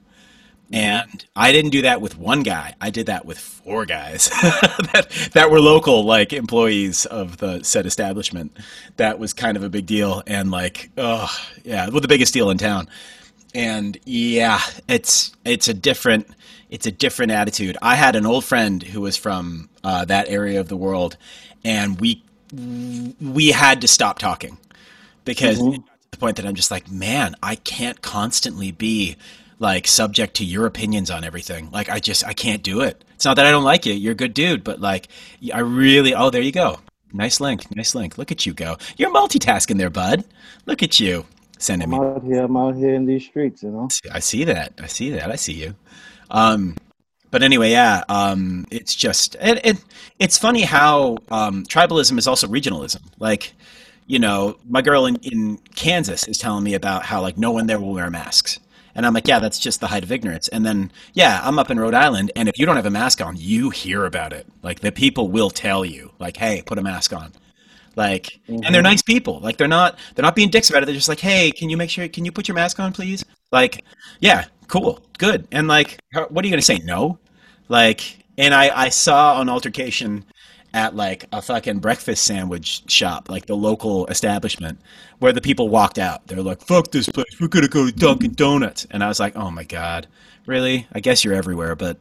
Speaker 1: And I didn't do that with one guy. I did that with four guys that, that were local, like employees of the said establishment. That was kind of a big deal. And like, oh, yeah, well, the biggest deal in town. And yeah, it's, it's a different, it's a different attitude. I had an old friend who was from uh, that area of the world, and we, we had to stop talking because mm-hmm. the point that I'm just like, man, I can't constantly be like subject to your opinions on everything. Like I just I can't do it. It's not that I don't like you. You're a good dude, but like I really oh there you go. Nice link. Nice link. Look at you go. You're multitasking there, bud. Look at you. Sending
Speaker 2: I'm
Speaker 1: me.
Speaker 2: out here, I'm out here in these streets, you know.
Speaker 1: I see that. I see that. I see you. Um but anyway, yeah, um, it's just it, it, it's funny how um, tribalism is also regionalism. Like, you know, my girl in, in Kansas is telling me about how like no one there will wear masks. And I'm like, yeah, that's just the height of ignorance. And then, yeah, I'm up in Rhode Island, and if you don't have a mask on, you hear about it. Like the people will tell you, like, hey, put a mask on. Like, mm-hmm. and they're mm-hmm. nice people. Like they're not they're not being dicks about it. They're just like, hey, can you make sure? Can you put your mask on, please? Like, yeah, cool, good. And like, what are you gonna say? No. Like, and I I saw an altercation at like a fucking breakfast sandwich shop, like the local establishment, where the people walked out. They're like, "Fuck this place, we're gonna go to Dunkin' Donuts," and I was like, "Oh my god, really? I guess you're everywhere, but."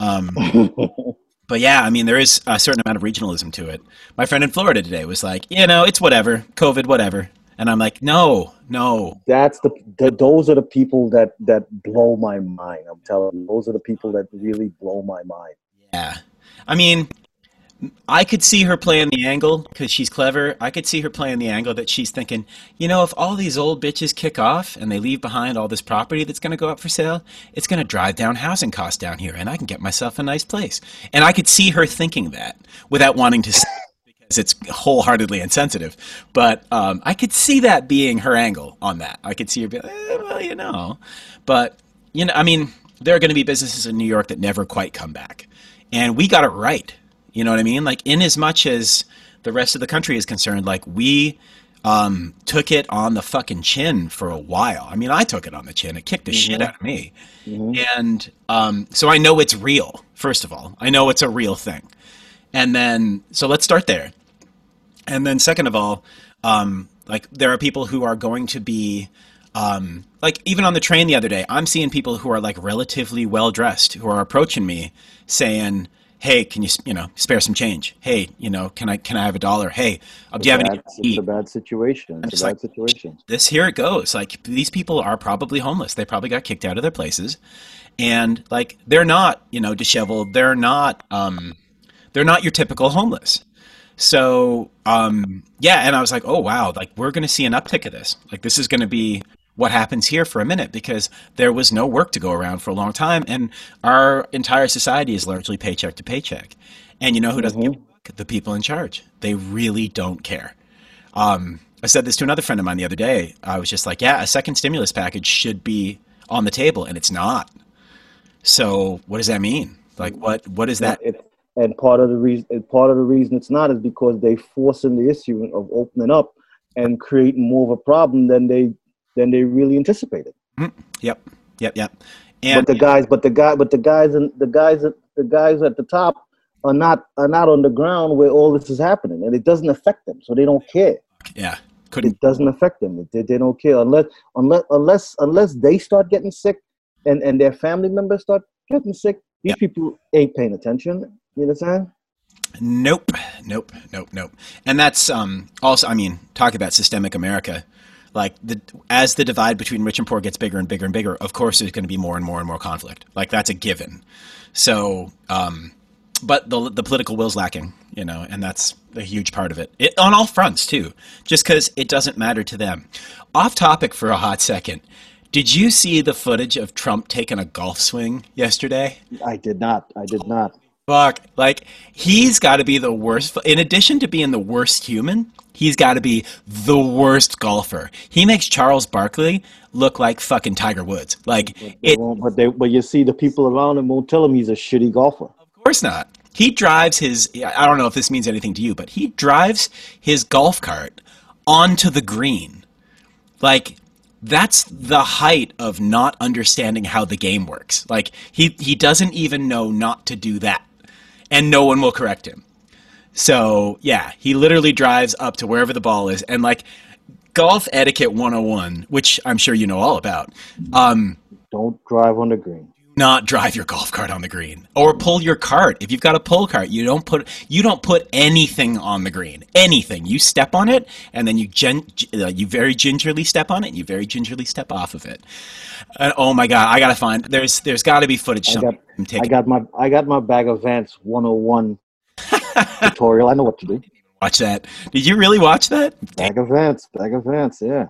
Speaker 1: Um, but yeah, I mean, there is a certain amount of regionalism to it. My friend in Florida today was like, you know, it's whatever, COVID, whatever, and I'm like, no, no.
Speaker 2: That's the, the those are the people that that blow my mind. I'm telling you, those are the people that really blow my mind.
Speaker 1: Yeah, I mean, I could see her playing the angle because she's clever. I could see her playing the angle that she's thinking, you know, if all these old bitches kick off and they leave behind all this property that's going to go up for sale, it's going to drive down housing costs down here, and I can get myself a nice place. And I could see her thinking that without wanting to say because it's wholeheartedly insensitive. But um, I could see that being her angle on that. I could see her be like, eh, well, you know. But, you know, I mean, there are going to be businesses in New York that never quite come back. And we got it right you know what I mean? Like, in as much as the rest of the country is concerned, like we um, took it on the fucking chin for a while. I mean, I took it on the chin. It kicked the mm-hmm. shit out of me. Mm-hmm. And um, so I know it's real, first of all. I know it's a real thing. And then, so let's start there. And then, second of all, um, like, there are people who are going to be. Um, like even on the train the other day, I'm seeing people who are like relatively well dressed who are approaching me saying, hey, can you you know spare some change? Hey, you know, can I can I have a dollar? Hey, uh, do you have
Speaker 2: any? It's a bad situation. It's a bad like, situation.
Speaker 1: This here it goes. Like these people are probably homeless. They probably got kicked out of their places, and like they're not you know disheveled. They're not um, they're not your typical homeless. So um, yeah, and I was like, oh wow, like we're going to see an uptick of this. Like this is going to be what happens here for a minute because there was no work to go around for a long time, and our entire society is largely paycheck to paycheck. And you know who doesn't mm-hmm. The people in charge. They really don't care. Um, I said this to another friend of mine the other day. I was just like, yeah, a second stimulus package should be on the table, and it's not. So what does that mean? Like, what what is that?
Speaker 2: It, and part of the reason part of the reason it's not is because they force in the issue of opening up and creating more of a problem than they than they really anticipated.
Speaker 1: Mm-hmm. Yep, yep, yep.
Speaker 2: And but the guys, but the guy, but the guys, and the guys, the guys at the top are not are not on the ground where all this is happening, and it doesn't affect them, so they don't care.
Speaker 1: Yeah,
Speaker 2: couldn't. It doesn't affect them. They, they don't care unless unless unless unless they start getting sick, and and their family members start getting sick. These yep. people ain't paying attention. You understand?
Speaker 1: Nope, nope, nope, nope. And that's um, also, I mean, talk about systemic America like the as the divide between rich and poor gets bigger and bigger and bigger, of course there's going to be more and more and more conflict. Like that's a given. So, um, but the the political will's lacking, you know, and that's a huge part of it. it on all fronts too. Just because it doesn't matter to them. Off topic for a hot second. Did you see the footage of Trump taking a golf swing yesterday?
Speaker 2: I did not. I did not.
Speaker 1: Fuck. Like, he's got to be the worst. In addition to being the worst human, he's got to be the worst golfer. He makes Charles Barkley look like fucking Tiger Woods. Like,
Speaker 2: They
Speaker 1: it,
Speaker 2: but they, but you see, the people around him won't tell him he's a shitty golfer.
Speaker 1: Of course not. He drives his. I don't know if this means anything to you, but he drives his golf cart onto the green. Like that's the height of not understanding how the game works. Like he he doesn't even know not to do that, and no one will correct him. So yeah, he literally drives up to wherever the ball is, and like golf etiquette 101, which I'm sure you know all about. Um,
Speaker 2: Don't drive on the green.
Speaker 1: Not drive your golf cart on the green or pull your cart if you've got a pull cart you don't put you don't put anything on the green anything you step on it and then you gen, uh, you very gingerly step on it and you very gingerly step off of it and oh my god i gotta find there's there's gotta be footage
Speaker 2: I got, I got my, I got my Bagger Vance 101 tutorial. I know what to do.
Speaker 1: watch that did you really watch that
Speaker 2: Bagger Vance, Bagger Vance. Yeah.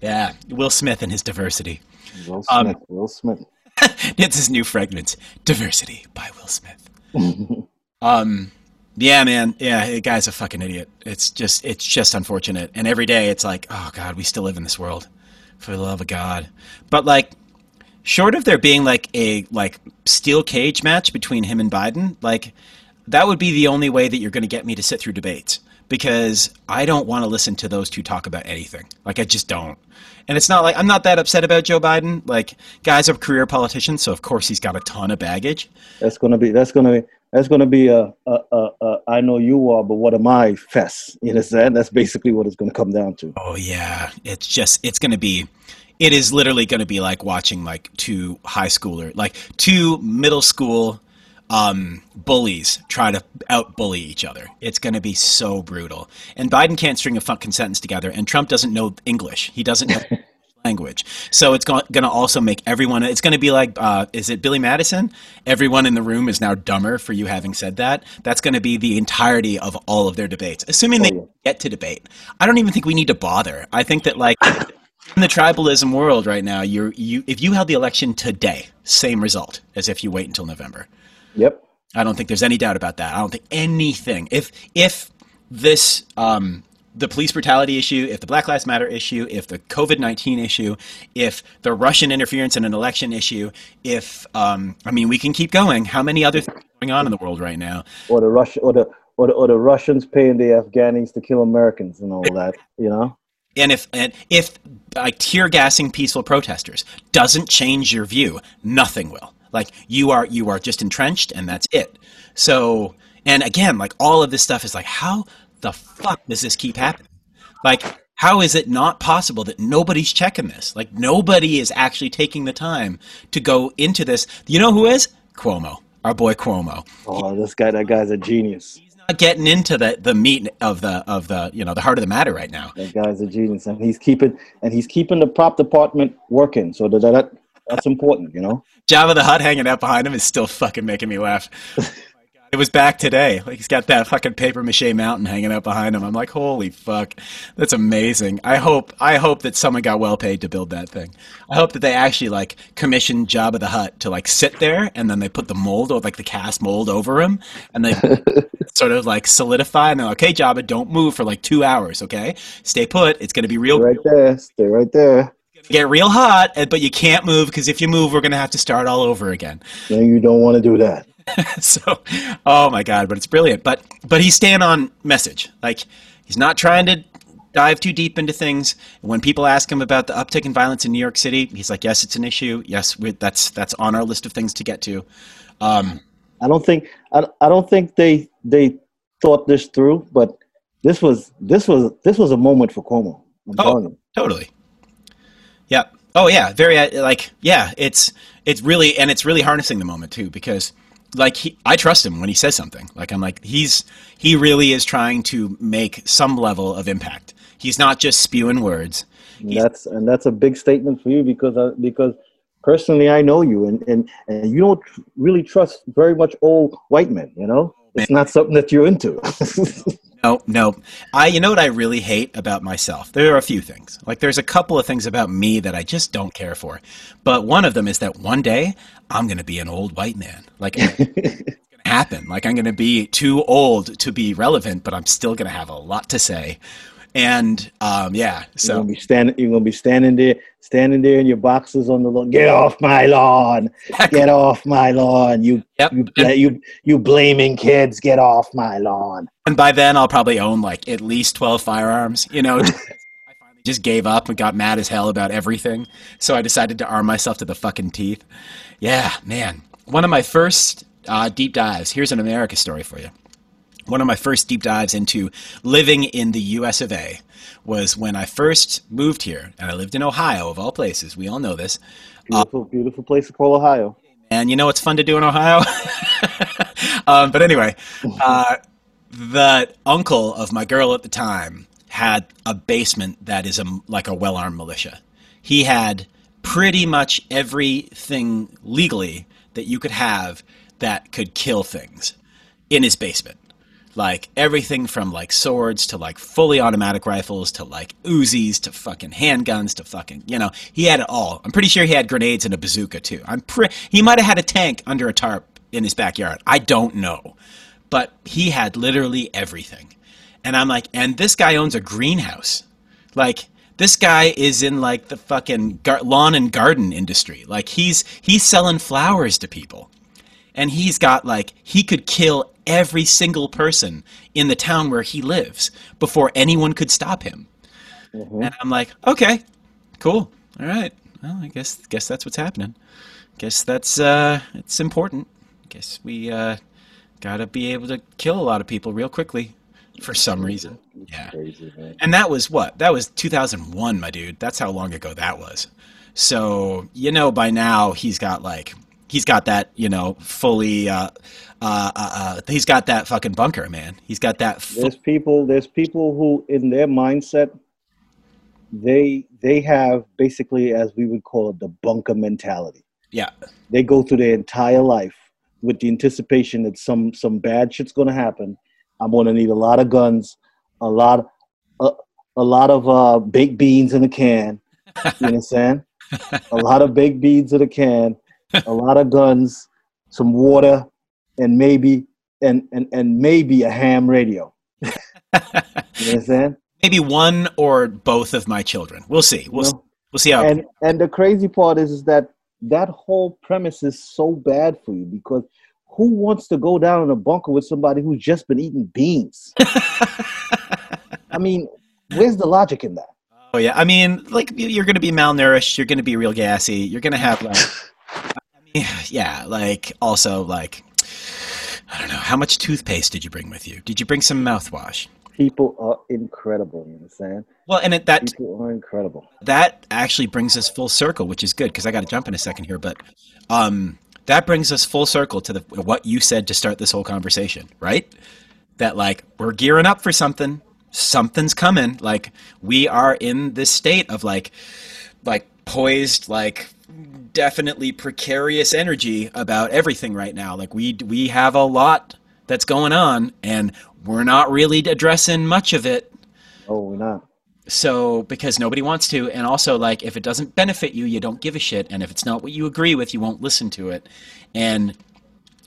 Speaker 1: yeah will smith and his diversity
Speaker 2: Will
Speaker 1: Um,
Speaker 2: Smith. Will Smith.
Speaker 1: it's his new fragrance diversity by will smith Um, yeah, man. Yeah, the guy's a fucking idiot. It's just, it's just unfortunate. And every day, it's like, oh god, we still live in this world, for the love of God. But like, short of there being like a like steel cage match between him and Biden, like that would be the only way that you're going to get me to sit through debates because I don't want to listen to those two talk about anything. Like I just don't. And it's not like I'm not that upset about Joe Biden. Like guy's a career politician, so of course he's got a ton of baggage.
Speaker 2: That's gonna be. That's gonna be. That's gonna be a, a, a, a. I know you are, but what am I? Fest. You understand? That's basically what it's gonna come down to.
Speaker 1: Oh yeah, it's just it's going to be it is literally going to be like watching like two high schooler, like two middle school um, bullies try to out bully each other. It's going to be so brutal. And Biden can't string a fucking sentence together, and Trump doesn't know English. He doesn't know language. So it's going to also make everyone. It's going to be like, uh, is it Billy Madison? Everyone in the room is now dumber for you having said that. That's going to be the entirety of all of their debates, assuming they
Speaker 2: Oh,
Speaker 1: get to debate. I don't even think we need to bother. I think that like in the tribalism world right now, you're you if you held the election today, same result as if you wait until November.
Speaker 2: Yep.
Speaker 1: I don't think there's any doubt about that. I don't think anything. If if this um, the police brutality issue, if the Black Lives Matter issue, if the COVID nineteen issue, if the Russian interference in an election issue, if um, I mean we can keep going. How many other things are going on in the world right now?
Speaker 2: Or the Russia. Or the. Or the, or the Russians paying the Afghanis to kill Americans and all that, you know.
Speaker 1: And if and if like tear gassing peaceful protesters doesn't change your view, nothing will. Like you are you are just entrenched and that's it. So and again, like all of this stuff is like how the fuck does this keep happening? Like how is it not possible that nobody's checking this? Like nobody is actually taking the time to go into this. You know who is? Cuomo. Our boy Cuomo.
Speaker 2: Oh, this guy, that guy's a genius.
Speaker 1: He's not getting into the, the meat of the of the you know the heart of the matter right now.
Speaker 2: That guy's a genius, and he's keeping and he's keeping the prop department working. So that, that that's important, you know.
Speaker 1: Jabba the Hutt hanging out behind him is still fucking making me laugh. it was back today. Like he's got that fucking paper mache mountain hanging out behind him. I'm like, holy fuck, that's amazing. I hope I hope that someone got well paid to build that thing. I hope that they actually like commissioned Jabba the Hutt to like sit there and then they put the mold or like the cast mold over him and they sort of like solidify and they're like, okay, Jabba, don't move for like two hours, okay? Stay put. It's gonna be real
Speaker 2: Right there, stay right there.
Speaker 1: Get real hot, uh, but you can't move because if you move, we're gonna have to start all over again.
Speaker 2: No, you don't want to do that.
Speaker 1: so, oh my god, but it's brilliant. But but he's staying on message. Like he's not trying to dive too deep into things. When people ask him about the uptick in violence in New York City, he's like, "Yes, it's an issue. Yes, we, that's that's on our list of things to get to." Um,
Speaker 2: I don't think I, I don't think they they thought this through, but this was this was this was a moment for Cuomo. I'm
Speaker 1: Oh. Totally. Oh yeah. Very uh, like yeah. It's it's really and it's really harnessing the moment too because like he, I trust him when he says something. Like I'm like he's he really is trying to make some level of impact. He's not just spewing words.
Speaker 2: And that's and that's a big statement for you because uh, because personally I know you and, and and you don't really trust very much old white men. You know, it's not something that you're into.
Speaker 1: No, no. I you know what I really hate about myself? There are a few things. Like there's a couple of things about me that I just don't care for. But one of them is that one day I'm going to be an old white man. Like it's going to happen. Like I'm going to be too old to be relevant, but I'm still going to have a lot to say. And um, yeah, so
Speaker 2: you're gonna be standing. You're gonna be standing there, standing there in your boxes on the lawn. Get off my lawn! Get off my lawn! You,
Speaker 1: Yep.
Speaker 2: you, bla- you, you blaming kids! Get off my lawn!
Speaker 1: and by then I'll probably own like at least 12 firearms, you know. I finally just gave up and got mad as hell about everything. So I decided to arm myself to the fucking teeth. Yeah, man. One of my first uh, deep dives. Here's an America story for you. One of my first deep dives into living in the US of A was when I first moved here, and I lived in Ohio, of all places. We all know this.
Speaker 2: Beautiful, beautiful place to call Ohio.
Speaker 1: And you know what's fun to do in Ohio? um, but anyway, uh, the uncle of my girl at the time had a basement that is a, like a well armed militia. He had pretty much everything legally that you could have that could kill things in his basement. Like everything from like swords to like fully automatic rifles to like Uzis to fucking handguns to fucking you know he had it all. I'm pretty sure he had grenades and a bazooka too. I'm pre- he might have had a tank under a tarp in his backyard. I don't know, but he had literally everything. And I'm like, and this guy owns a greenhouse. Like this guy is in like the fucking gar- lawn and garden industry. Like he's he's selling flowers to people and he's got like he could kill every single person in the town where he lives before anyone could stop him. And I'm like, okay, cool, all right. Well, I guess guess that's what's happening. Guess that's uh, it's important. Guess we uh, gotta be able to kill a lot of people real quickly for some reason. Yeah.
Speaker 2: Crazy.
Speaker 1: And that was what? That was 2001, my dude. That's how long ago that was. So, you know, by now he's got like, he's got that, you know, fully, uh, uh, uh, uh, he's got that fucking bunker, man. He's got that. Fu-
Speaker 2: There's people. There's people who, in their mindset, they they have basically, as we would call it, the bunker mentality.
Speaker 1: yeah.
Speaker 2: They go through their entire life with the anticipation that some some bad shit's going to happen. I'm going to need a lot of guns, a lot, a, a lot of uh, baked beans in a can. You understand? a lot of baked beans in a can, a lot of guns, some water, and maybe and and and maybe a ham radio. You understand?
Speaker 1: Maybe one or both of my children. We'll see. We'll,
Speaker 2: You know?
Speaker 1: we'll see how.
Speaker 2: and and the crazy part is, is that that whole premise is so bad for you because who wants to go down in a bunker with somebody who's just been eating beans? I mean, where's the logic in that?
Speaker 1: oh, yeah. I mean, like, you- you're going to be malnourished. You're going to be real gassy. You're going to have, like, yeah, like, also, like, I don't know. How much toothpaste did you bring with you? Did you bring some mouthwash?
Speaker 2: People are incredible. You understand?
Speaker 1: Well, and it, that
Speaker 2: People are incredible.
Speaker 1: that actually brings us full circle, which is good because I got to jump in a second here, but um, that brings us full circle to the what you said to start this whole conversation, right? That like we're gearing up for something, something's coming. Like we are in this state of like, like poised, like definitely precarious energy about everything right now. Like we we have a lot that's going on, and we're not really addressing much of it
Speaker 2: Oh, we're not.
Speaker 1: so because nobody wants to and also like if it doesn't benefit you you don't give a shit and if it's not what you agree with you won't listen to it and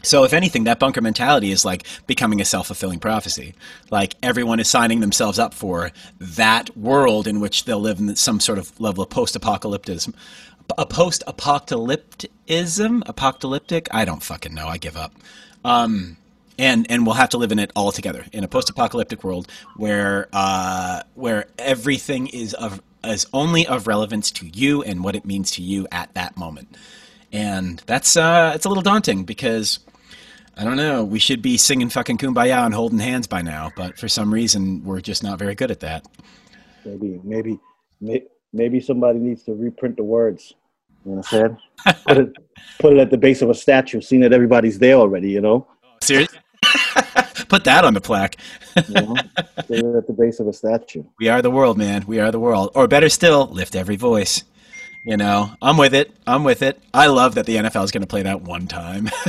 Speaker 1: so if anything that bunker mentality is like becoming a self-fulfilling prophecy like everyone is signing themselves up for that world in which they'll live in some sort of level of post-apocalypticism a post-apocalypticism apocalyptic i don't fucking know i give up um, and and we'll have to live in it all together in a post-apocalyptic world where uh, where everything is of is only of relevance to you and what it means to you at that moment. And that's uh, it's a little daunting because I don't know. We should be singing fucking kumbaya and holding hands by now, but for some reason we're just not very good at that.
Speaker 2: Maybe, maybe, may- maybe somebody needs to reprint the words. You know what understand? put it, put it at the base of a statue, seeing that everybody's there already. You know, oh,
Speaker 1: Seriously, put that on the plaque.
Speaker 2: you know? put it at the base of a statue.
Speaker 1: We are the world, man. We are the world. Or better still, lift every voice. You know, I'm with it. I'm with it. I love that the NFL is going to play that one time.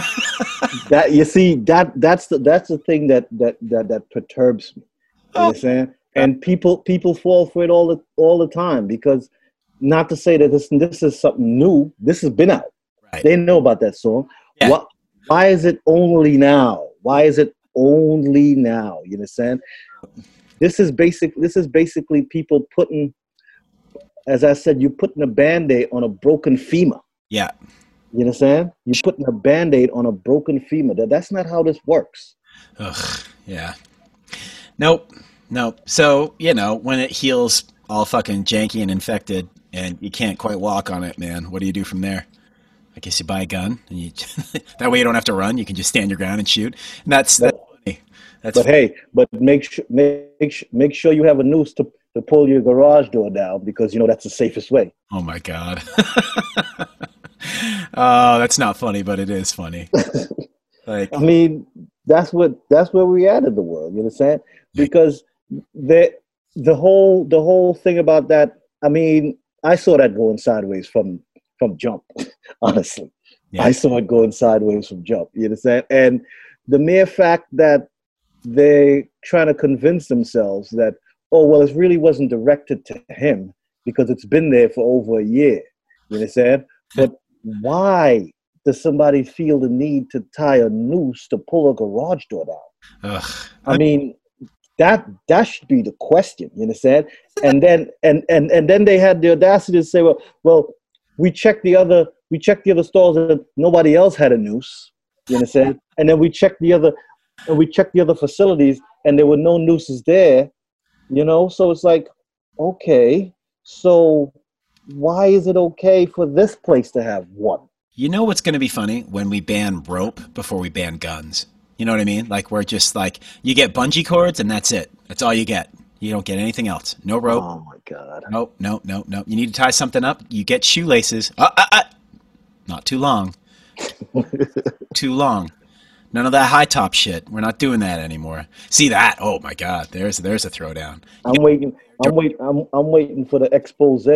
Speaker 2: That you see, that that's the that's the thing that that that, that perturbs me. You
Speaker 1: Oh.
Speaker 2: understand? And people people fall for it all the all the time because not to say that this this is something new. This has been out.
Speaker 1: right.
Speaker 2: They know about that song.
Speaker 1: Yeah.
Speaker 2: What why is it only now? Why is it only now? You understand? This is basic. This is basically people putting, as I said, you're putting a band-aid on a broken femur.
Speaker 1: Yeah.
Speaker 2: You understand? You're putting a band-aid on a broken femur. That that's not how this works.
Speaker 1: Ugh. Yeah. Nope. Nope. So you know when it heals all fucking janky and infected, and you can't quite walk on it, man. What do you do from there? I guess you buy a gun, and you that way you don't have to run. You can just stand your ground and shoot. And that's that's funny. That's
Speaker 2: But hey, but make sure make su- make sure you have a noose to to pull your garage door down because you know that's the safest way.
Speaker 1: oh my god. oh, that's not funny, but it is funny. Like
Speaker 2: I mean, that's what that's where we in the world. You understand? Because the the whole the whole thing about that. I mean, I saw that going sideways from from jump. Honestly,
Speaker 1: Yeah.
Speaker 2: I saw it going sideways from jump. You understand? And the mere fact that they trying to convince themselves that oh well, it really wasn't directed to him because it's been there for over a year. You understand? But why does somebody feel the need to tie a noose to pull a garage door down?
Speaker 1: ugh.
Speaker 2: I mean, that that should be the question. You understand? And then and and and then they had the audacity to say, well, well, we checked the other we checked the other stalls and nobody else had a noose. You understand? And then we checked the other and we checked the other facilities and there were no nooses there. You know, so it's like, okay, so why is it okay for this place to have one?
Speaker 1: You know what's going to be funny when we ban rope before we ban guns. You know what I mean? Like we're just like you get bungee cords and that's it. That's all you get. You don't get anything else. No rope.
Speaker 2: Oh my god.
Speaker 1: Nope, nope, nope, nope. You need to tie something up. You get shoelaces. Uh, uh, uh. Not too long. too long. None of that high top shit. We're not doing that anymore. See that? Oh my God! There's there's a throwdown.
Speaker 2: I'm waiting. I'm waiting. I'm, I'm waiting for the expose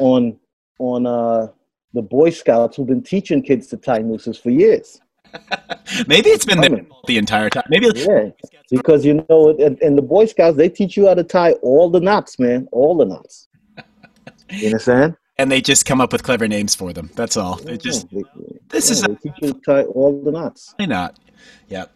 Speaker 2: on on uh, the Boy Scouts who've been teaching kids to tie nooses for years.
Speaker 1: Maybe it's been there the entire time. Maybe
Speaker 2: Yeah, because you know, in, the Boy Scouts, they teach you how to tie all the knots, man, all the knots. You understand?
Speaker 1: and they just come up with clever names for them. That's all. They just
Speaker 2: Yeah, they,
Speaker 1: this is
Speaker 2: yeah, they teach you to tie all the knots.
Speaker 1: why not? Yep.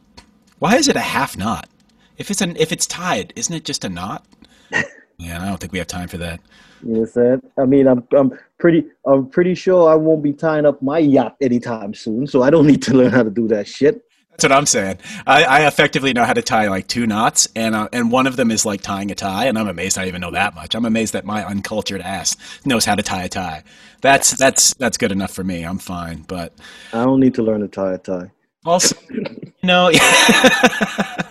Speaker 1: Why is it a half knot? If it's an if it's tied, isn't it just a knot? Yeah, I don't think we have time for that.
Speaker 2: You understand? I mean, I'm I'm pretty I'm pretty sure I won't be tying up my yacht anytime soon, so I don't need to learn how to do that shit.
Speaker 1: That's what I'm saying. I, I effectively know how to tie like two knots, and uh, and one of them is like tying a tie, and I'm amazed I even know that much. I'm amazed that my uncultured ass knows how to tie a tie. That's that's that's good enough for me. I'm fine. But
Speaker 2: I don't need to learn to tie a tie.
Speaker 1: also, you know,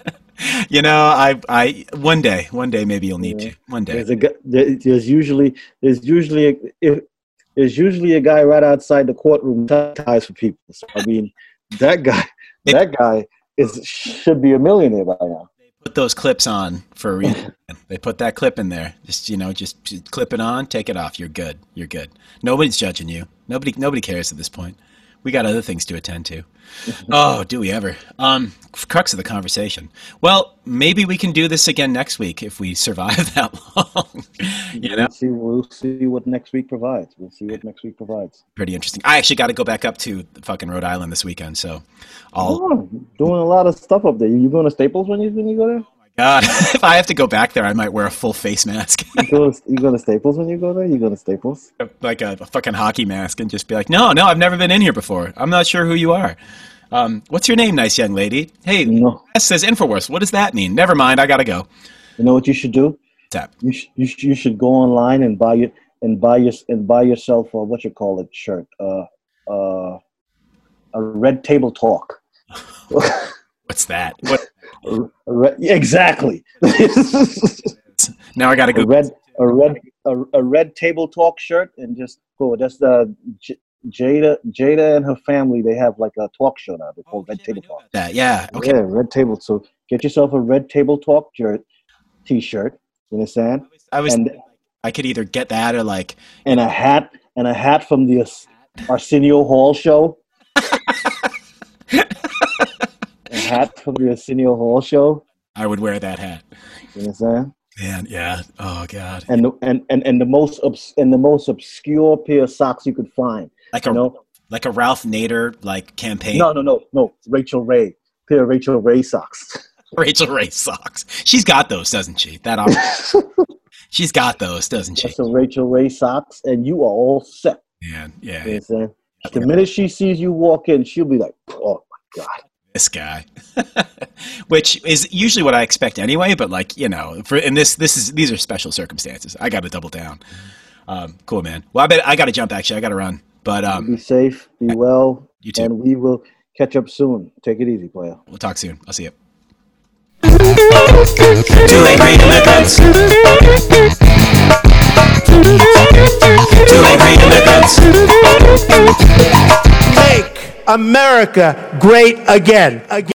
Speaker 1: you know, I I one day, one day maybe you'll need to. One day.
Speaker 2: There's a there's usually there's usually a, if, there's usually a guy right outside the courtroom ties for people. So I mean, that guy that guy is should be a millionaire by now.
Speaker 1: They put those clips on for a reason. they put that clip in there. Just you know, just clip it on, take it off. You're good. You're good. Nobody's judging you. Nobody nobody cares at this point. We got other things to attend to. oh, do we ever? Um, crux of the conversation. Well, maybe we can do this again next week if we survive that long. you know,
Speaker 2: We'll see, we'll see what next week provides. We'll see what next week provides.
Speaker 1: pretty interesting. I actually got to go back up to fucking Rhode Island this weekend, so I'll.
Speaker 2: Oh, doing a lot of stuff up there. You going to Staples when you when you go there?
Speaker 1: God, if I have to go back there, I might wear a full face mask,
Speaker 2: You go to, you going to Staples when you go there? You go to Staples?
Speaker 1: like a, a fucking hockey mask, and just be like, "No, no, I've never been in here before. I'm not sure who you are. Um, what's your name, nice young lady? Hey,
Speaker 2: No.
Speaker 1: S says Infowars. What does that mean? Never mind. I gotta go.
Speaker 2: You know what you should do?
Speaker 1: Tap.
Speaker 2: You sh- you, sh- you should go online and buy your and buy your and buy yourself a what you call it shirt. Uh, uh, a red table talk.
Speaker 1: What's that? What?
Speaker 2: A red, exactly.
Speaker 1: Now I gotta
Speaker 2: a red a red a, a red table talk shirt and just go. That's uh, J- Jada Jada and her family. They have like a talk show now. They call Red Table Talk.
Speaker 1: That yeah. Okay.
Speaker 2: Yeah, red table. So get yourself a red table talk shirt, t-shirt. You understand?
Speaker 1: I was.
Speaker 2: And
Speaker 1: I could either get that or like.
Speaker 2: and a hat and a hat from the Ars- Arsenio Hall show. hat from the Arsenio Hall show.
Speaker 1: I would wear that hat.
Speaker 2: You understand?
Speaker 1: Man, yeah. Oh god.
Speaker 2: And the and, and, and the most obs- and the most obscure pair of socks you could find.
Speaker 1: Like
Speaker 2: You
Speaker 1: a
Speaker 2: know,
Speaker 1: like a Ralph Nader like campaign.
Speaker 2: No, no, no, no. Rachael Ray, pair of Rachael Ray socks.
Speaker 1: Rachael Ray socks. She's got those, doesn't she? That she's got those, doesn't she?
Speaker 2: So Rachael Ray socks, and you are all set.
Speaker 1: Yeah, yeah.
Speaker 2: You know what I'm saying? The minute she sees you walk in, she'll be like, "Oh my god."
Speaker 1: This guy. Which is usually what i expect anyway but like you know for and this this is these are special circumstances. I gotta double down. Um, cool man. Well i bet i gotta jump actually. I gotta run. But um,
Speaker 2: be safe be well
Speaker 1: you too.
Speaker 2: and we will catch up soon. Take it easy player.
Speaker 1: We'll talk soon. I'll see you Two angry immigrants.
Speaker 3: Two angry immigrants. Make America great again. again.